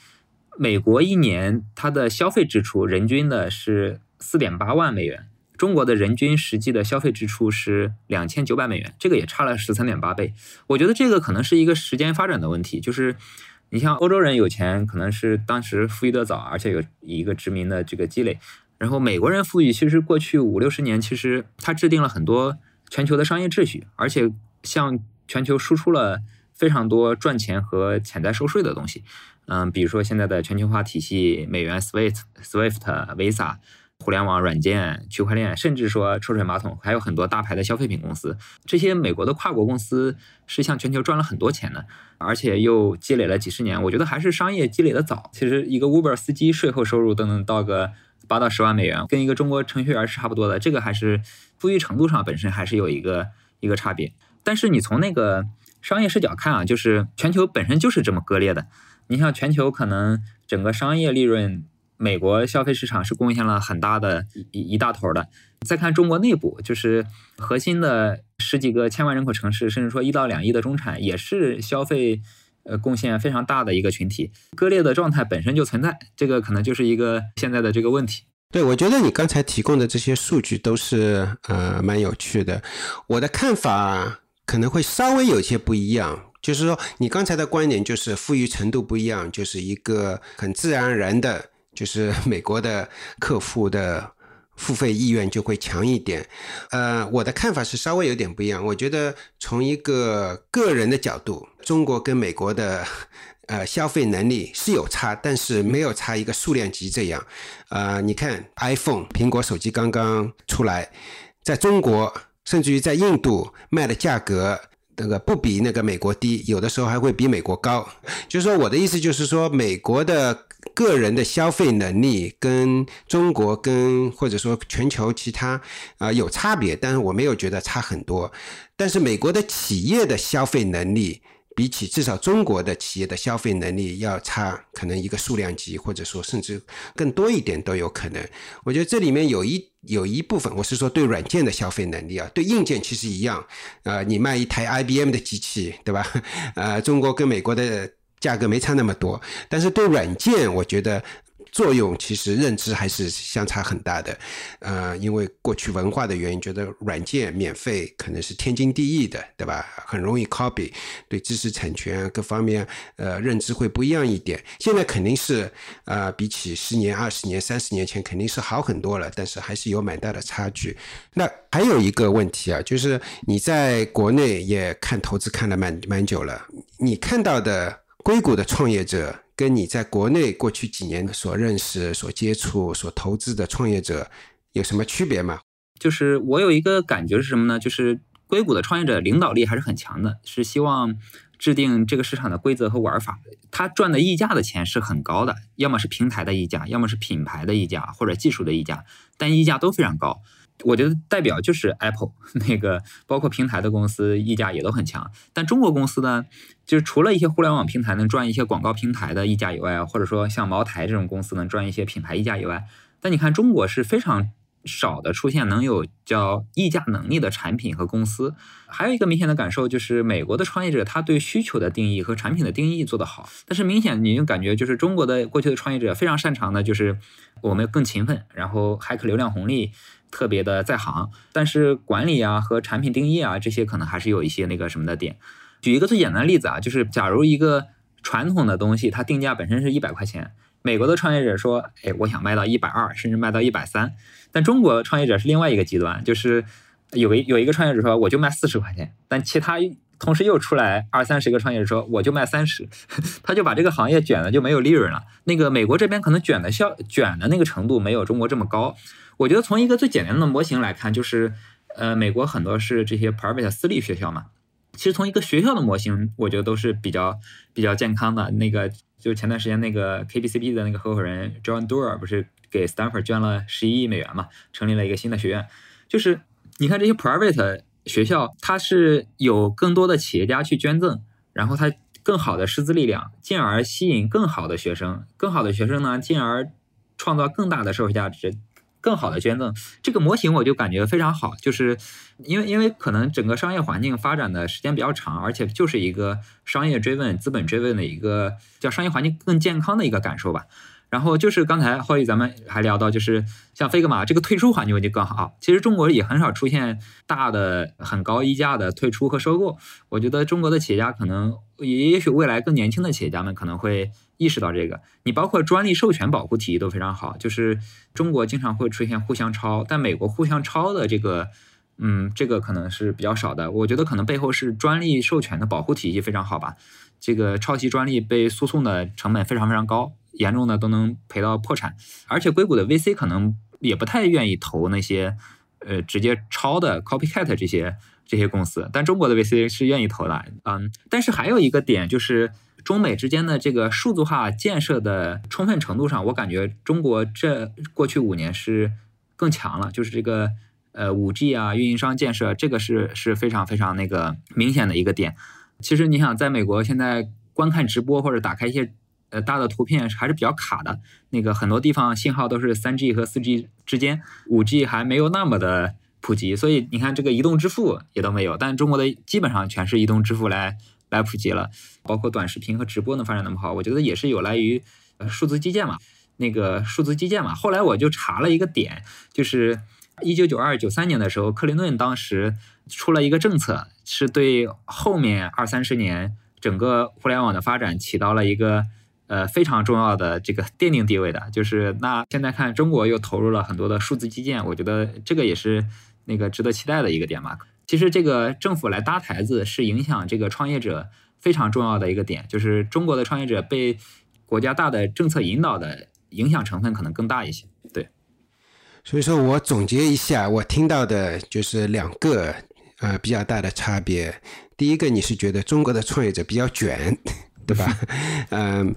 美国一年它的消费支出人均的是四点八万美元，中国的人均实际的消费支出是两千九百美元，这个也差了十三点八倍。我觉得这个可能是一个时间发展的问题，就是你像欧洲人有钱，可能是当时富裕的早，而且有一个殖民的这个积累。然后美国人富裕，其实过去五六十年，其实他制定了很多全球的商业秩序，而且向全球输出了非常多赚钱和潜在收税的东西。嗯，比如说现在的全球化体系，美元 Swift、Swift、Visa、互联网软件、区块链，甚至说抽水马桶，还有很多大牌的消费品公司，这些美国的跨国公司是向全球赚了很多钱的，而且又积累了几十年。我觉得还是商业积累的早。其实一个 Uber 司机税后收入都能到个八到十万美元，跟一个中国程序员是差不多的。这个还是富裕程度上本身还是有一个一个差别。但是你从那个商业视角看啊，就是全球本身就是这么割裂的。你像全球可能整个商业利润，美国消费市场是贡献了很大的一一大头的。再看中国内部，就是核心的十几个千万人口城市，甚至说一到两亿的中产，也是消费呃贡献非常大的一个群体。割裂的状态本身就存在，这个可能就是一个现在的这个问题。对，我觉得你刚才提供的这些数据都是呃蛮有趣的。我的看法可能会稍微有些不一样。就是说，你刚才的观点就是富裕程度不一样，就是一个很自然而然的，就是 美国的客户的付费意愿就会强一点。呃，我的看法是稍微有点不一样。我觉得从一个个人的角度，中国跟美国的呃消费能力是有差，但是没有差一个数量级这样。呃，你看 iPhone 苹果手机刚刚出来，在中国甚至于在印度卖的价格。那个不比那个美国低，有的时候还会比美国高。就是说，我的意思就是说，美国的个人的消费能力跟中国跟或者说全球其他啊有差别，但是我没有觉得差很多。但是美国的企业的消费能力。比起至少中国的企业的消费能力要差，可能一个数量级，或者说甚至更多一点都有可能。我觉得这里面有一有一部分，我是说对软件的消费能力啊，对硬件其实一样。呃，你卖一台 IBM 的机器，对吧？呃，中国跟美国的价格没差那么多，但是对软件，我觉得。作用其实认知还是相差很大的，呃，因为过去文化的原因，觉得软件免费可能是天经地义的，对吧？很容易 copy，对知识产权各方面，呃，认知会不一样一点。现在肯定是，呃，比起十年、二十年、三十年前肯定是好很多了，但是还是有蛮大的差距。那还有一个问题啊，就是你在国内也看投资看了蛮蛮久了，你看到的硅谷的创业者。跟你在国内过去几年所认识、所接触、所投资的创业者有什么区别吗？就是我有一个感觉是什么呢？就是硅谷的创业者领导力还是很强的，是希望制定这个市场的规则和玩法。他赚的溢价的钱是很高的，要么是平台的溢价，要么是品牌的溢价或者技术的溢价，但溢价都非常高。我觉得代表就是 Apple 那个，包括平台的公司溢价也都很强。但中国公司呢，就是除了一些互联网平台能赚一些广告平台的溢价以外，或者说像茅台这种公司能赚一些品牌溢价以外，但你看中国是非常少的出现能有叫溢价能力的产品和公司。还有一个明显的感受就是美国的创业者他对需求的定义和产品的定义做得好，但是明显你就感觉就是中国的过去的创业者非常擅长的就是我们更勤奋，然后 hack 流量红利。特别的在行，但是管理啊和产品定义啊这些可能还是有一些那个什么的点。举一个最简单的例子啊，就是假如一个传统的东西，它定价本身是一百块钱，美国的创业者说，哎，我想卖到一百二，甚至卖到一百三，但中国创业者是另外一个极端，就是有一有一个创业者说我就卖四十块钱，但其他同时又出来二三十个创业者说我就卖三十，他就把这个行业卷的就没有利润了。那个美国这边可能卷的效卷的那个程度没有中国这么高。我觉得从一个最简单的模型来看，就是，呃，美国很多是这些 private 私立学校嘛。其实从一个学校的模型，我觉得都是比较比较健康的。那个就前段时间那个 KBCB 的那个合伙人 John doer 不是给 Stanford 捐了十一亿美元嘛，成立了一个新的学院。就是你看这些 private 学校，它是有更多的企业家去捐赠，然后它更好的师资力量，进而吸引更好的学生，更好的学生呢，进而创造更大的社会价值。更好的捐赠这个模型，我就感觉非常好，就是因为因为可能整个商业环境发展的时间比较长，而且就是一个商业追问、资本追问的一个叫商业环境更健康的一个感受吧。然后就是刚才浩宇咱们还聊到，就是像飞格玛这个退出环境就更好。其实中国也很少出现大的很高溢价的退出和收购。我觉得中国的企业家可能，也也许未来更年轻的企业家们可能会意识到这个。你包括专利授权保护体系都非常好，就是中国经常会出现互相抄，但美国互相抄的这个，嗯，这个可能是比较少的。我觉得可能背后是专利授权的保护体系非常好吧。这个抄袭专利被诉讼的成本非常非常高。严重的都能赔到破产，而且硅谷的 VC 可能也不太愿意投那些，呃，直接抄的 copycat 这些这些公司，但中国的 VC 是愿意投的，嗯，但是还有一个点就是中美之间的这个数字化建设的充分程度上，我感觉中国这过去五年是更强了，就是这个呃五 G 啊运营商建设，这个是是非常非常那个明显的一个点。其实你想在美国现在观看直播或者打开一些。呃，大的图片还是比较卡的，那个很多地方信号都是三 G 和四 G 之间，五 G 还没有那么的普及，所以你看这个移动支付也都没有，但中国的基本上全是移动支付来来普及了，包括短视频和直播能发展那么好，我觉得也是有赖于数字基建嘛，那个数字基建嘛。后来我就查了一个点，就是一九九二九三年的时候，克林顿当时出了一个政策，是对后面二三十年整个互联网的发展起到了一个。呃，非常重要的这个奠定地位的，就是那现在看中国又投入了很多的数字基建，我觉得这个也是那个值得期待的一个点吧。其实这个政府来搭台子是影响这个创业者非常重要的一个点，就是中国的创业者被国家大的政策引导的影响成分可能更大一些。对，所以说我总结一下，我听到的就是两个呃比较大的差别。第一个，你是觉得中国的创业者比较卷，对吧？嗯。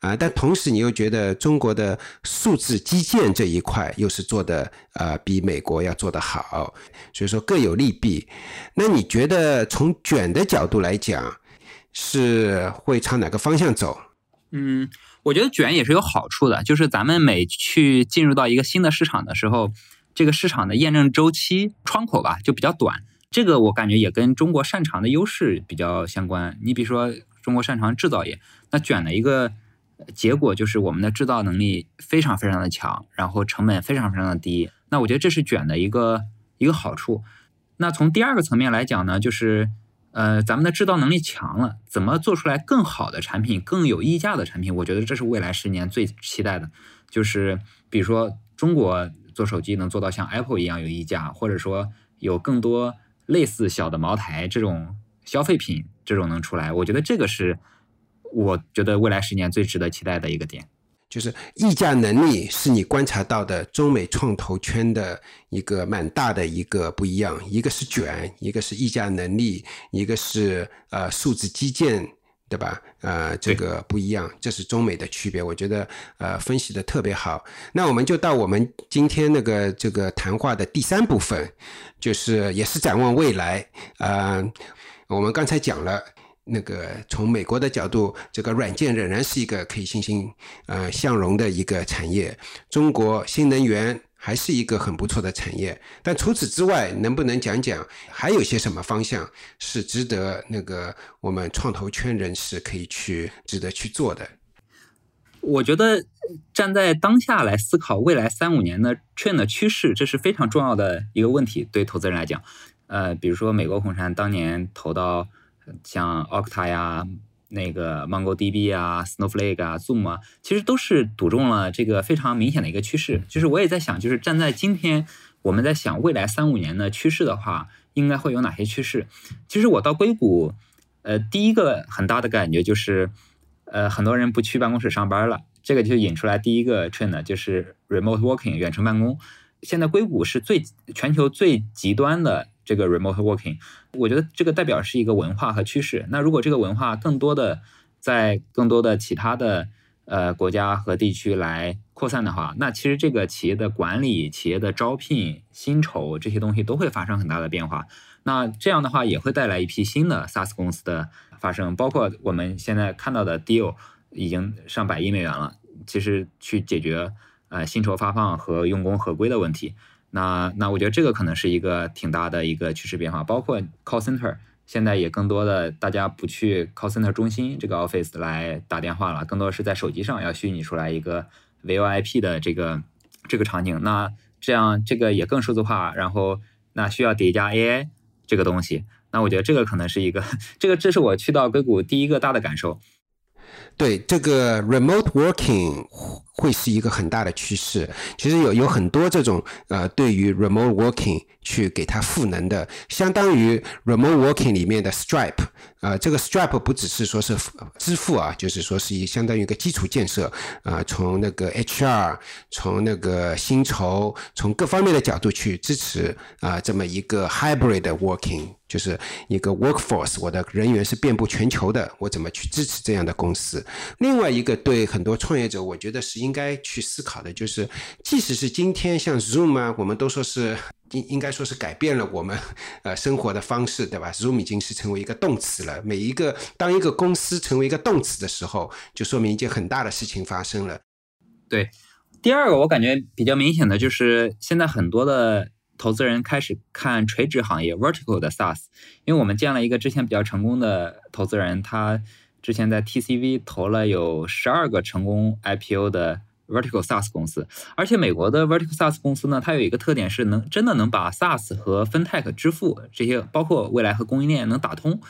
啊，但同时你又觉得中国的数字基建这一块又是做的呃比美国要做得好，所以说各有利弊。那你觉得从卷的角度来讲，是会朝哪个方向走？嗯，我觉得卷也是有好处的，就是咱们每去进入到一个新的市场的时候，这个市场的验证周期窗口吧就比较短。这个我感觉也跟中国擅长的优势比较相关。你比如说中国擅长制造业，那卷的一个。结果就是我们的制造能力非常非常的强，然后成本非常非常的低。那我觉得这是卷的一个一个好处。那从第二个层面来讲呢，就是呃，咱们的制造能力强了，怎么做出来更好的产品，更有溢价的产品？我觉得这是未来十年最期待的。就是比如说中国做手机能做到像 Apple 一样有溢价，或者说有更多类似小的茅台这种消费品这种能出来，我觉得这个是。我觉得未来十年最值得期待的一个点，就是议价能力是你观察到的中美创投圈的一个蛮大的一个不一样，一个是卷，一个是议价能力，一个是呃数字基建，对吧？呃，这个不一样，这是中美的区别。我觉得呃分析的特别好。那我们就到我们今天那个这个谈话的第三部分，就是也是展望未来。呃，我们刚才讲了。那个从美国的角度，这个软件仍然是一个可以欣欣呃向荣的一个产业。中国新能源还是一个很不错的产业。但除此之外，能不能讲讲还有些什么方向是值得那个我们创投圈人士可以去值得去做的？我觉得站在当下来思考未来三五年的 turn 的趋势，这是非常重要的一个问题。对投资人来讲，呃，比如说美国红杉当年投到。像 Octa 呀、那个 MongoDB 啊、Snowflake 啊、Zoom 啊，其实都是赌中了这个非常明显的一个趋势。就是我也在想，就是站在今天，我们在想未来三五年的趋势的话，应该会有哪些趋势？其实我到硅谷，呃，第一个很大的感觉就是，呃，很多人不去办公室上班了，这个就引出来第一个 trend，就是 remote working 远程办公。现在硅谷是最全球最极端的。这个 remote working，我觉得这个代表是一个文化和趋势。那如果这个文化更多的在更多的其他的呃国家和地区来扩散的话，那其实这个企业的管理、企业的招聘、薪酬这些东西都会发生很大的变化。那这样的话也会带来一批新的 SaaS 公司的发生，包括我们现在看到的 deal 已经上百亿美元了，其实去解决呃薪酬发放和用工合规的问题。那那我觉得这个可能是一个挺大的一个趋势变化，包括 call center 现在也更多的大家不去 call center 中心这个 office 来打电话了，更多是在手机上要虚拟出来一个 VoIP 的这个这个场景。那这样这个也更数字化，然后那需要叠加 AI 这个东西。那我觉得这个可能是一个这个这是我去到硅谷第一个大的感受。对这个 remote working。会是一个很大的趋势。其实有有很多这种呃，对于 remote working 去给它赋能的，相当于 remote working 里面的 Stripe 啊，这个 Stripe 不只是说是支付啊，就是说是一相当于一个基础建设啊，从那个 HR，从那个薪酬，从各方面的角度去支持啊，这么一个 hybrid working，就是一个 workforce，我的人员是遍布全球的，我怎么去支持这样的公司？另外一个对很多创业者，我觉得是。应该去思考的就是，即使是今天像 Zoom 啊，我们都说是应应该说是改变了我们呃生活的方式，对吧？Zoom 已经是成为一个动词了。每一个当一个公司成为一个动词的时候，就说明一件很大的事情发生了。对，第二个我感觉比较明显的就是，现在很多的投资人开始看垂直行业 （vertical） 的 SaaS，因为我们见了一个之前比较成功的投资人，他。之前在 TCV 投了有十二个成功 IPO 的 Vertical SaaS 公司，而且美国的 Vertical SaaS 公司呢，它有一个特点是能真的能把 SaaS 和 FinTech 支付这些，包括未来和供应链能打通。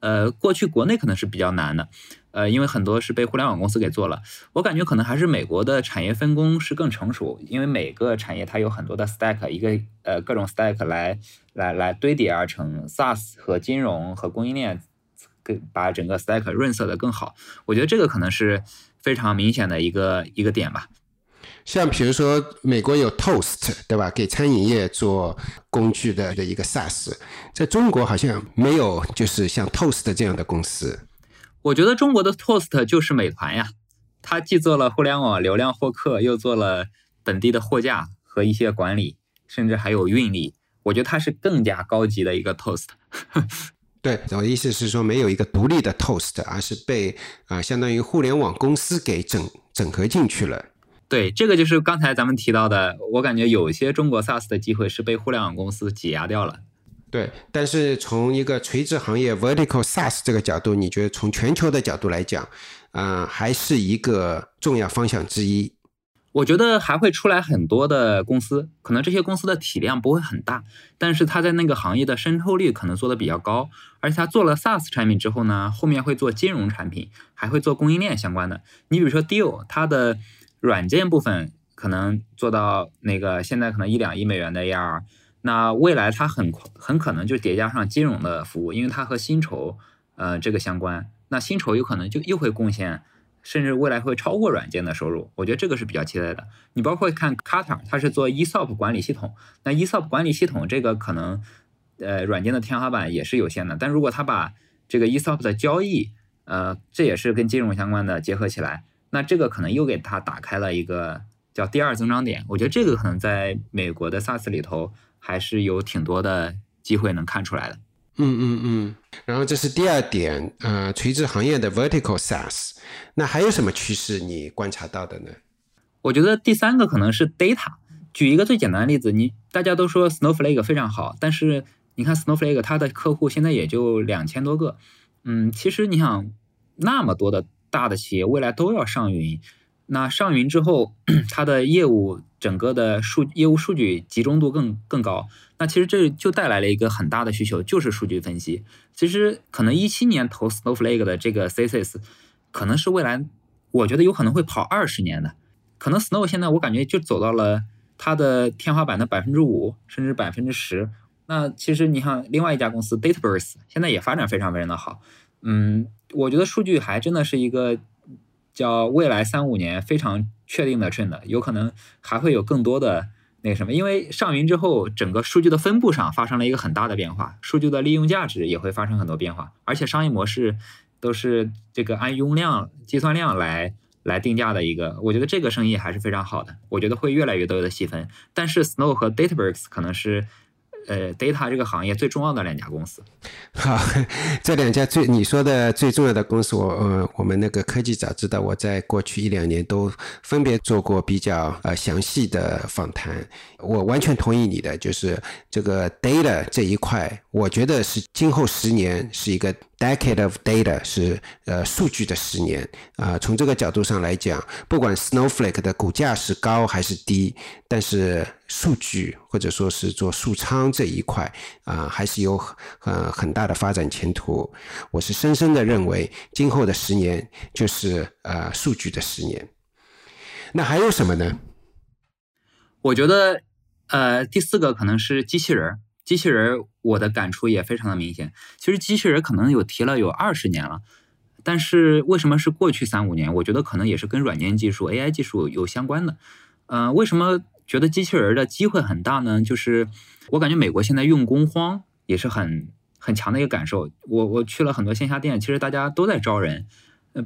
呃，过去国内可能是比较难的，呃，因为很多是被互联网公司给做了。我感觉可能还是美国的产业分工是更成熟，因为每个产业它有很多的 Stack，一个呃各种 Stack 来来来堆叠而成 SaaS 和金融和供应链。把整个 stack 润色的更好，我觉得这个可能是非常明显的一个一个点吧。像比如说美国有 Toast，对吧？给餐饮业做工具的的一个 SaaS，在中国好像没有，就是像 Toast 这样的公司。我觉得中国的 Toast 就是美团呀，它既做了互联网流量获客，又做了本地的货架和一些管理，甚至还有运力。我觉得它是更加高级的一个 Toast。对，我的意思是说，没有一个独立的 Toast，而是被啊，相当于互联网公司给整整合进去了。对，这个就是刚才咱们提到的，我感觉有些中国 SaaS 的机会是被互联网公司挤压掉了。对，但是从一个垂直行业 Vertical SaaS 这个角度，你觉得从全球的角度来讲，嗯，还是一个重要方向之一。我觉得还会出来很多的公司，可能这些公司的体量不会很大，但是它在那个行业的渗透率可能做的比较高，而且它做了 SaaS 产品之后呢，后面会做金融产品，还会做供应链相关的。你比如说 Deal，它的软件部分可能做到那个现在可能一两亿美元的 AR，那未来它很很可能就叠加上金融的服务，因为它和薪酬呃这个相关，那薪酬有可能就又会贡献。甚至未来会超过软件的收入。我觉得这个是比较期待的。你包括看 Qatar，它是做 ESOP 管理系统，那 ESOP 管理系统这个可能呃软件的天花板也是有限的，但如果它把这个 ESOP 的交易，呃，这也是跟金融相关的结合起来，那这个可能又给它打开了一个叫第二增长点。我觉得这个可能在美国的 SaaS 里头还是有挺多的机会能看出来的。嗯嗯嗯，然后这是第二点，呃，垂直行业的 vertical SaaS，那还有什么趋势你观察到的呢？我觉得第三个可能是 data。举一个最简单的例子，你大家都说 Snowflake 非常好，但是你看 Snowflake 它的客户现在也就两千多个，嗯，其实你想那么多的大的企业未来都要上云，那上云之后，它的业务整个的数业务数据集中度更更高。那其实这就带来了一个很大的需求，就是数据分析。其实可能一七年投 Snowflake 的这个 thesis，可能是未来我觉得有可能会跑二十年的。可能 Snow 现在我感觉就走到了它的天花板的百分之五，甚至百分之十。那其实你看另外一家公司 Databricks 现在也发展非常非常的好。嗯，我觉得数据还真的是一个叫未来三五年非常确定的 trend，有可能还会有更多的。那什么，因为上云之后，整个数据的分布上发生了一个很大的变化，数据的利用价值也会发生很多变化，而且商业模式都是这个按用量、计算量来来定价的一个，我觉得这个生意还是非常好的，我觉得会越来越多的细分，但是 Snow 和 Databricks 可能是。呃，data 这个行业最重要的两家公司，好，这两家最你说的最重要的公司，我呃，我们那个科技早知道，我在过去一两年都分别做过比较呃详细的访谈，我完全同意你的，就是这个 data 这一块，我觉得是今后十年是一个。Decade of data 是呃数据的十年啊，从这个角度上来讲，不管 Snowflake 的股价是高还是低，但是数据或者说是做数仓这一块啊，还是有很很大的发展前途。我是深深的认为，今后的十年就是呃数据的十年。那还有什么呢？我觉得呃第四个可能是机器人儿。机器人，我的感触也非常的明显。其实机器人可能有提了有二十年了，但是为什么是过去三五年？我觉得可能也是跟软件技术、AI 技术有相关的。嗯，为什么觉得机器人的机会很大呢？就是我感觉美国现在用工荒也是很很强的一个感受。我我去了很多线下店，其实大家都在招人，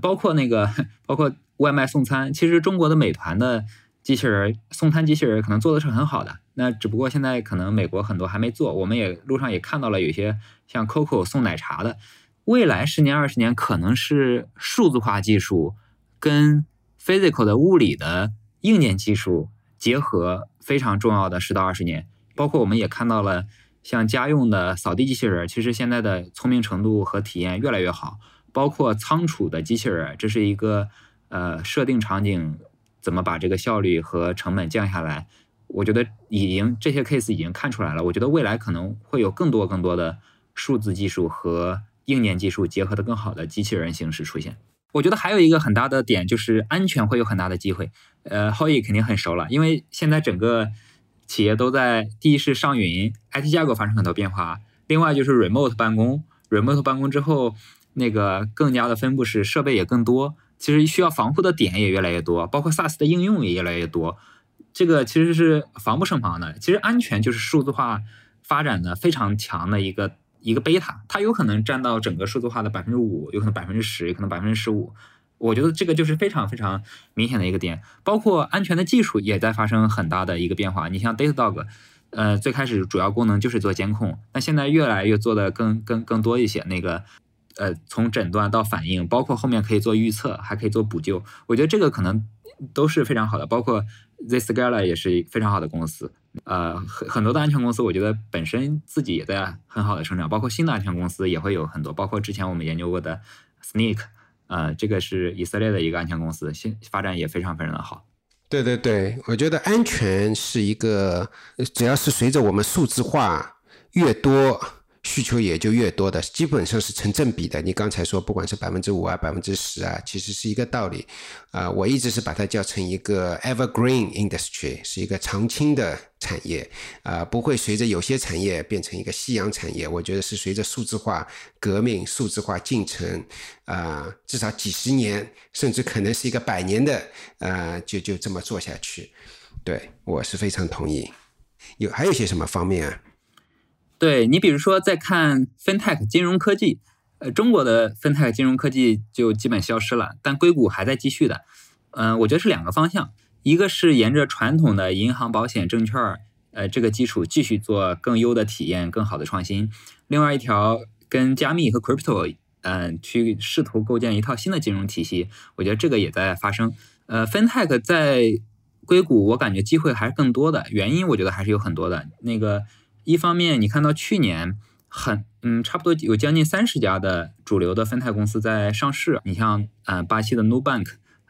包括那个 包括外卖送餐，其实中国的美团的。机器人送餐机器人可能做的是很好的，那只不过现在可能美国很多还没做，我们也路上也看到了有些像 Coco 送奶茶的，未来十年二十年可能是数字化技术跟 physical 的物理的硬件技术结合非常重要的十到二十年，包括我们也看到了像家用的扫地机器人，其实现在的聪明程度和体验越来越好，包括仓储的机器人，这是一个呃设定场景。怎么把这个效率和成本降下来？我觉得已经这些 case 已经看出来了。我觉得未来可能会有更多更多的数字技术和硬件技术结合的更好的机器人形式出现。我觉得还有一个很大的点就是安全会有很大的机会。呃，Hoy 肯定很熟了，因为现在整个企业都在第一是上云，IT 架构发生很多变化；另外就是 remote 办公，remote 办公之后那个更加的分布式，设备也更多。其实需要防护的点也越来越多，包括 SaaS 的应用也越来越多，这个其实是防不胜防的。其实安全就是数字化发展的非常强的一个一个贝塔，它有可能占到整个数字化的百分之五，有可能百分之十，有可能百分之十五。我觉得这个就是非常非常明显的一个点。包括安全的技术也在发生很大的一个变化。你像 Datadog，呃，最开始主要功能就是做监控，那现在越来越做的更更更多一些，那个。呃，从诊断到反应，包括后面可以做预测，还可以做补救，我觉得这个可能都是非常好的。包括 Zscaler 也是非常好的公司，呃，很很多的安全公司，我觉得本身自己也在很好的成长。包括新的安全公司也会有很多，包括之前我们研究过的 Sneak，呃，这个是以色列的一个安全公司，现发展也非常非常的好。对对对，我觉得安全是一个，只要是随着我们数字化越多。需求也就越多的，基本上是成正比的。你刚才说，不管是百分之五啊，百分之十啊，其实是一个道理。啊，我一直是把它叫成一个 evergreen industry，是一个常青的产业。啊，不会随着有些产业变成一个夕阳产业。我觉得是随着数字化革命、数字化进程，啊，至少几十年，甚至可能是一个百年的，啊，就就这么做下去。对我是非常同意。有还有些什么方面啊？对你，比如说在看 FinTech 金融科技，呃，中国的 FinTech 金融科技就基本消失了，但硅谷还在继续的。嗯，我觉得是两个方向，一个是沿着传统的银行、保险、证券，呃，这个基础继续做更优的体验、更好的创新；另外一条跟加密和 Crypto，嗯，去试图构建一套新的金融体系。我觉得这个也在发生。呃，FinTech 在硅谷，我感觉机会还是更多的，原因我觉得还是有很多的。那个。一方面，你看到去年很嗯，差不多有将近三十家的主流的分泰公司在上市。你像呃，巴西的 Nubank、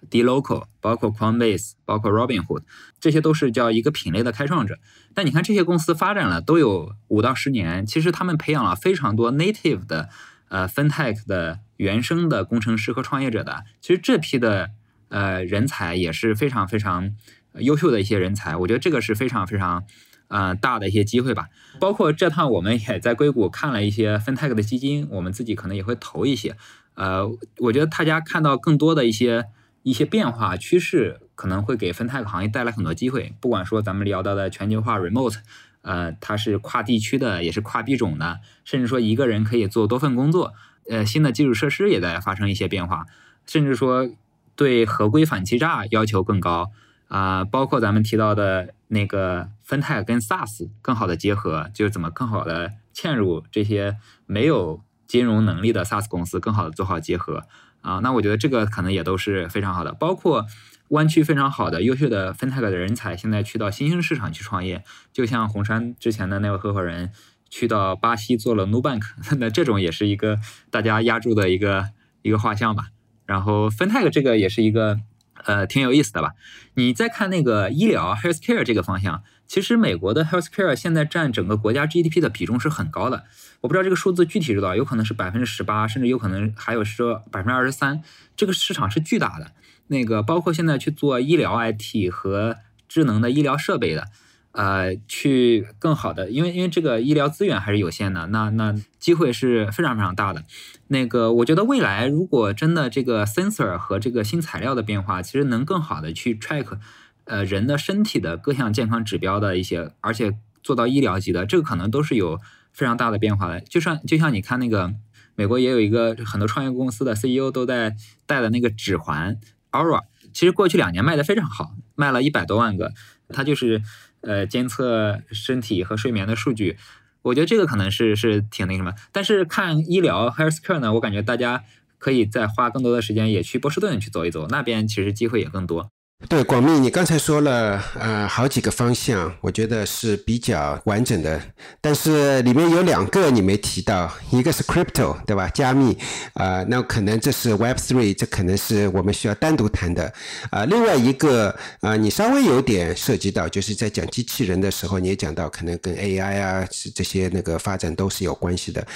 dLocal，包括 Coinbase，包括 Robinhood，这些都是叫一个品类的开创者。但你看这些公司发展了都有五到十年，其实他们培养了非常多 native 的呃 fintech 的原生的工程师和创业者的。其实这批的呃人才也是非常非常优秀的一些人才。我觉得这个是非常非常。呃，大的一些机会吧，包括这趟我们也在硅谷看了一些 FinTech 的基金，我们自己可能也会投一些。呃，我觉得大家看到更多的一些一些变化趋势，可能会给 FinTech 行业带来很多机会。不管说咱们聊到的全球化 Remote，呃，它是跨地区的，也是跨币种的，甚至说一个人可以做多份工作。呃，新的基础设施也在发生一些变化，甚至说对合规反欺诈要求更高。啊，包括咱们提到的那个分泰跟 SaaS 更好的结合，就是怎么更好的嵌入这些没有金融能力的 SaaS 公司，更好的做好结合啊。那我觉得这个可能也都是非常好的。包括湾区非常好的优秀的分泰的人才，现在去到新兴市场去创业，就像红杉之前的那位合伙人去到巴西做了 Nubank，那这种也是一个大家压住的一个一个画像吧。然后分泰这个也是一个。呃，挺有意思的吧？你再看那个医疗 healthcare 这个方向，其实美国的 healthcare 现在占整个国家 GDP 的比重是很高的。我不知道这个数字具体是多少，有可能是百分之十八，甚至有可能还有说百分之二十三。这个市场是巨大的。那个包括现在去做医疗 IT 和智能的医疗设备的。呃，去更好的，因为因为这个医疗资源还是有限的，那那机会是非常非常大的。那个，我觉得未来如果真的这个 sensor 和这个新材料的变化，其实能更好的去 track，呃，人的身体的各项健康指标的一些，而且做到医疗级的，这个可能都是有非常大的变化的。就像就像你看那个美国也有一个很多创业公司的 CEO 都在戴的那个指环 Aura，其实过去两年卖的非常好，卖了一百多万个，它就是。呃，监测身体和睡眠的数据，我觉得这个可能是是挺那什么。但是看医疗 healthcare 呢，我感觉大家可以再花更多的时间，也去波士顿去走一走，那边其实机会也更多。对，广密，你刚才说了呃好几个方向，我觉得是比较完整的，但是里面有两个你没提到，一个是 crypto，对吧？加密啊，那可能这是 Web Three，这可能是我们需要单独谈的啊。另外一个啊，你稍微有点涉及到，就是在讲机器人的时候，你也讲到可能跟 AI 啊这些那个发展都是有关系的。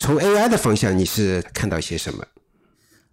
从 AI 的方向，你是看到些什么？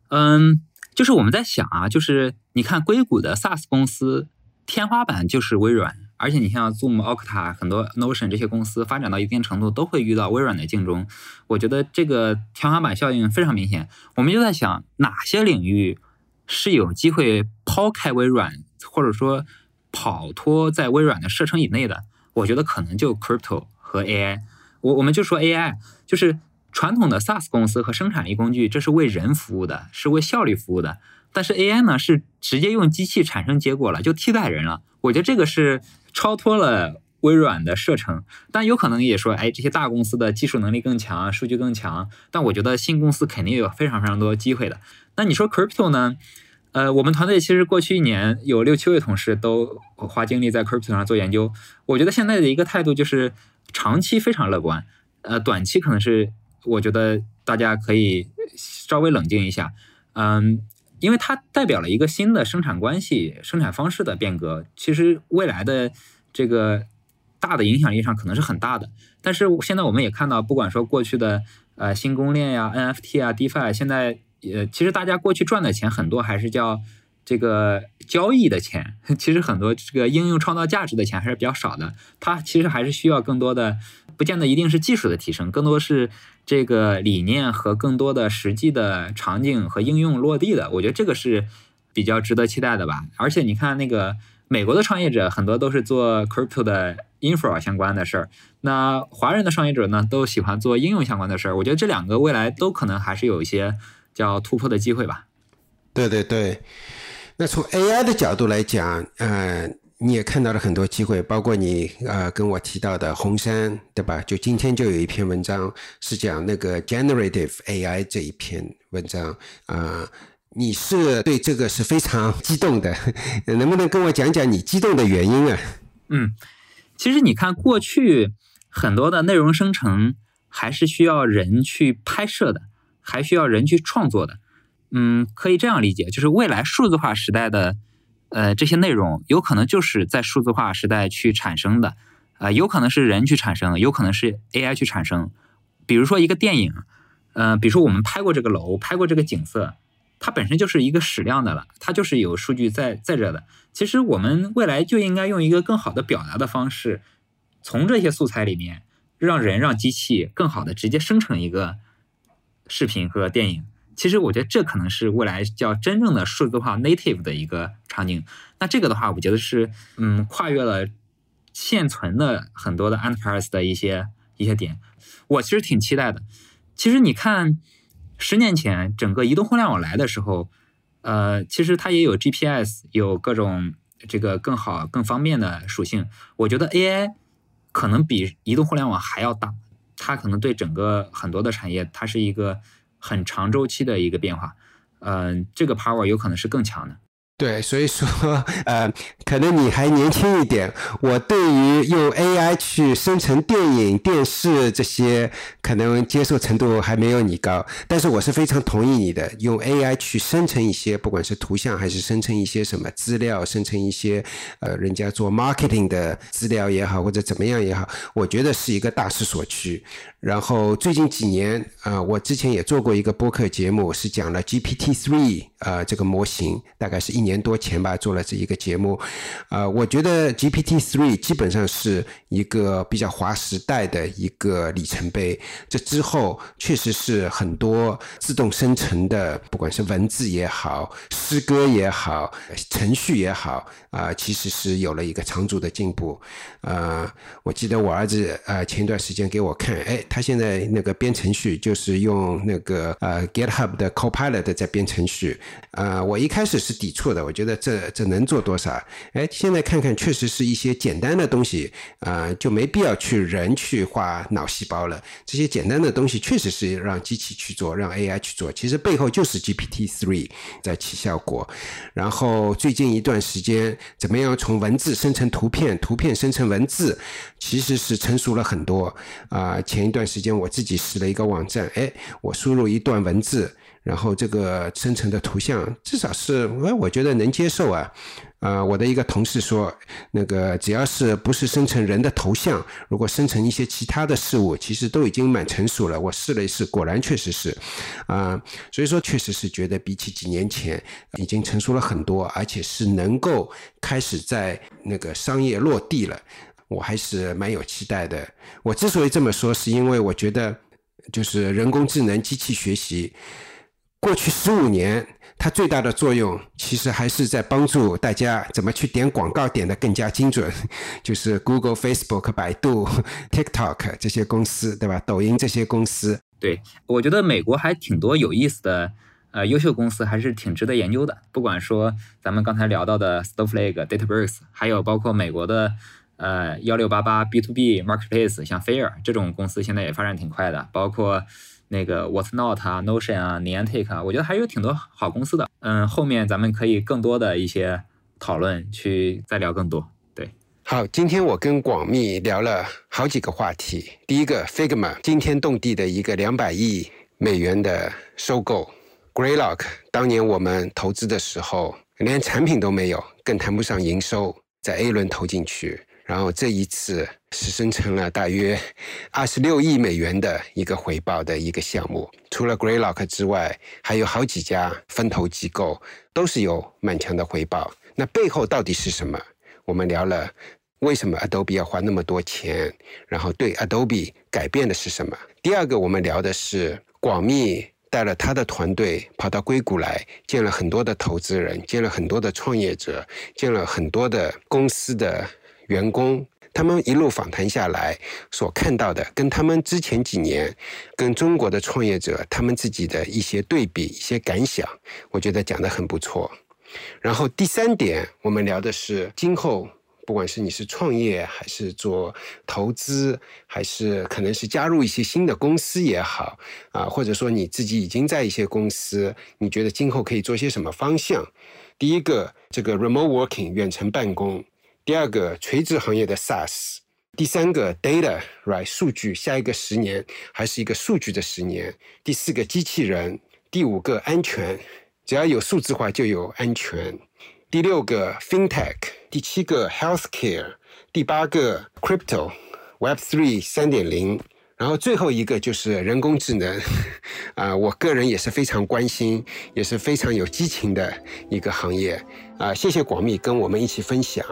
嗯。就是我们在想啊，就是你看硅谷的 SaaS 公司天花板就是微软，而且你像 Zoom、Okta 很多 Notion 这些公司发展到一定程度都会遇到微软的竞争。我觉得这个天花板效应非常明显。我们就在想哪些领域是有机会抛开微软，或者说跑脱在微软的射程以内的。我觉得可能就 Crypto 和 AI。我我们就说 AI，就是。传统的 SaaS 公司和生产力工具，这是为人服务的，是为效率服务的。但是 AI 呢，是直接用机器产生结果了，就替代人了。我觉得这个是超脱了微软的射程。但有可能也说，哎，这些大公司的技术能力更强，数据更强。但我觉得新公司肯定有非常非常多机会的。那你说 Crypto 呢？呃，我们团队其实过去一年有六七位同事都花精力在 Crypto 上做研究。我觉得现在的一个态度就是长期非常乐观，呃，短期可能是。我觉得大家可以稍微冷静一下，嗯，因为它代表了一个新的生产关系、生产方式的变革。其实未来的这个大的影响力上可能是很大的。但是现在我们也看到，不管说过去的呃新公链呀、NFT 啊、DeFi，现在呃其实大家过去赚的钱很多还是叫这个交易的钱，其实很多这个应用创造价值的钱还是比较少的。它其实还是需要更多的，不见得一定是技术的提升，更多是这个理念和更多的实际的场景和应用落地的。我觉得这个是比较值得期待的吧。而且你看那个。美国的创业者很多都是做 crypto 的 infra 相关的事儿，那华人的创业者呢，都喜欢做应用相关的事儿。我觉得这两个未来都可能还是有一些叫突破的机会吧。对对对，那从 AI 的角度来讲，呃，你也看到了很多机会，包括你呃跟我提到的红杉，对吧？就今天就有一篇文章是讲那个 generative AI 这一篇文章啊。你是对这个是非常激动的，能不能跟我讲讲你激动的原因啊？嗯，其实你看过去很多的内容生成还是需要人去拍摄的，还需要人去创作的。嗯，可以这样理解，就是未来数字化时代的呃这些内容，有可能就是在数字化时代去产生的，啊，有可能是人去产生，有可能是 AI 去产生。比如说一个电影，嗯，比如说我们拍过这个楼，拍过这个景色。它本身就是一个矢量的了，它就是有数据在在这的。其实我们未来就应该用一个更好的表达的方式，从这些素材里面，让人让机器更好的直接生成一个视频和电影。其实我觉得这可能是未来叫真正的数字化 native 的一个场景。那这个的话，我觉得是嗯跨越了现存的很多的 enterprise 的一些一些点，我其实挺期待的。其实你看。十年前，整个移动互联网来的时候，呃，其实它也有 GPS，有各种这个更好、更方便的属性。我觉得 AI 可能比移动互联网还要大，它可能对整个很多的产业，它是一个很长周期的一个变化。嗯，这个 power 有可能是更强的。对，所以说，呃，可能你还年轻一点。我对于用 AI 去生成电影、电视这些，可能接受程度还没有你高。但是我是非常同意你的，用 AI 去生成一些，不管是图像还是生成一些什么资料，生成一些呃，人家做 marketing 的资料也好，或者怎么样也好，我觉得是一个大势所趋。然后最近几年啊，我之前也做过一个播客节目，是讲了 GPT three 呃这个模型，大概是一年多前吧做了这一个节目，啊，我觉得 GPT three 基本上是一个比较划时代的一个里程碑。这之后确实是很多自动生成的，不管是文字也好、诗歌也好、程序也好啊，其实是有了一个长足的进步。啊，我记得我儿子啊前一段时间给我看，哎。他现在那个编程序就是用那个呃 GitHub 的 Copilot 在编程序，啊，我一开始是抵触的，我觉得这这能做多少？哎，现在看看确实是一些简单的东西，啊，就没必要去人去画脑细胞了。这些简单的东西确实是让机器去做，让 AI 去做，其实背后就是 GPT-3 在起效果。然后最近一段时间，怎么样从文字生成图片，图片生成文字，其实是成熟了很多。啊，前一段。段时间我自己试了一个网站，哎，我输入一段文字，然后这个生成的图像至少是哎，我觉得能接受啊。啊，我的一个同事说，那个只要是不是生成人的头像，如果生成一些其他的事物，其实都已经蛮成熟了。我试了一试，果然确实是，啊，所以说确实是觉得比起几年前已经成熟了很多，而且是能够开始在那个商业落地了。我还是蛮有期待的。我之所以这么说，是因为我觉得，就是人工智能、机器学习，过去十五年，它最大的作用，其实还是在帮助大家怎么去点广告点的更加精准。就是 Google、Facebook、百度、TikTok 这些公司，对吧？抖音这些公司。对，我觉得美国还挺多有意思的，呃，优秀公司还是挺值得研究的。不管说咱们刚才聊到的 Snowflake、Databricks，还有包括美国的。呃，幺六八八 B to B Marketplace，像飞尔这种公司现在也发展挺快的，包括那个 What's Not 啊、Notion 啊、Niantic 啊，我觉得还有挺多好公司的。嗯，后面咱们可以更多的一些讨论，去再聊更多。对，好，今天我跟广密聊了好几个话题。第一个，Figma 惊天动地的一个两百亿美元的收购，Greylock 当年我们投资的时候连产品都没有，更谈不上营收，在 A 轮投进去。然后这一次是生成了大约二十六亿美元的一个回报的一个项目。除了 Greylock 之外，还有好几家分投机构都是有满强的回报。那背后到底是什么？我们聊了为什么 Adobe 要花那么多钱，然后对 Adobe 改变的是什么。第二个，我们聊的是广密。带了他的团队跑到硅谷来，见了很多的投资人，见了很多的创业者，见了很多的公司的员工。他们一路访谈下来，所看到的跟他们之前几年跟中国的创业者他们自己的一些对比、一些感想，我觉得讲得很不错。然后第三点，我们聊的是今后。不管是你是创业，还是做投资，还是可能是加入一些新的公司也好，啊，或者说你自己已经在一些公司，你觉得今后可以做些什么方向？第一个，这个 remote working 远程办公；第二个，垂直行业的 SaaS；第三个，data right 数据，下一个十年还是一个数据的十年；第四个，机器人；第五个，安全，只要有数字化就有安全。第六个 FinTech，第七个 Healthcare，第八个 Crypto Web Three 三点零，然后最后一个就是人工智能，啊，我个人也是非常关心，也是非常有激情的一个行业。啊，谢谢广密跟我们一起分享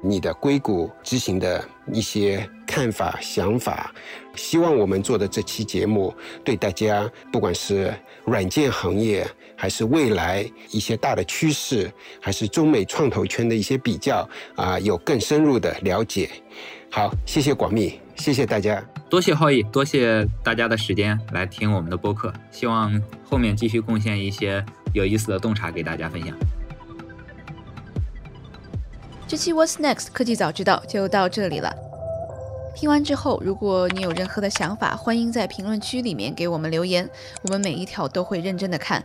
你的硅谷执行的一些看法、想法。希望我们做的这期节目对大家，不管是软件行业，还是未来一些大的趋势，还是中美创投圈的一些比较啊，有更深入的了解。好，谢谢广密，谢谢大家，多谢浩毅，多谢大家的时间来听我们的播客。希望后面继续贡献一些有意思的洞察给大家分享。这期 What's Next 科技早知道就到这里了。听完之后，如果你有任何的想法，欢迎在评论区里面给我们留言，我们每一条都会认真的看。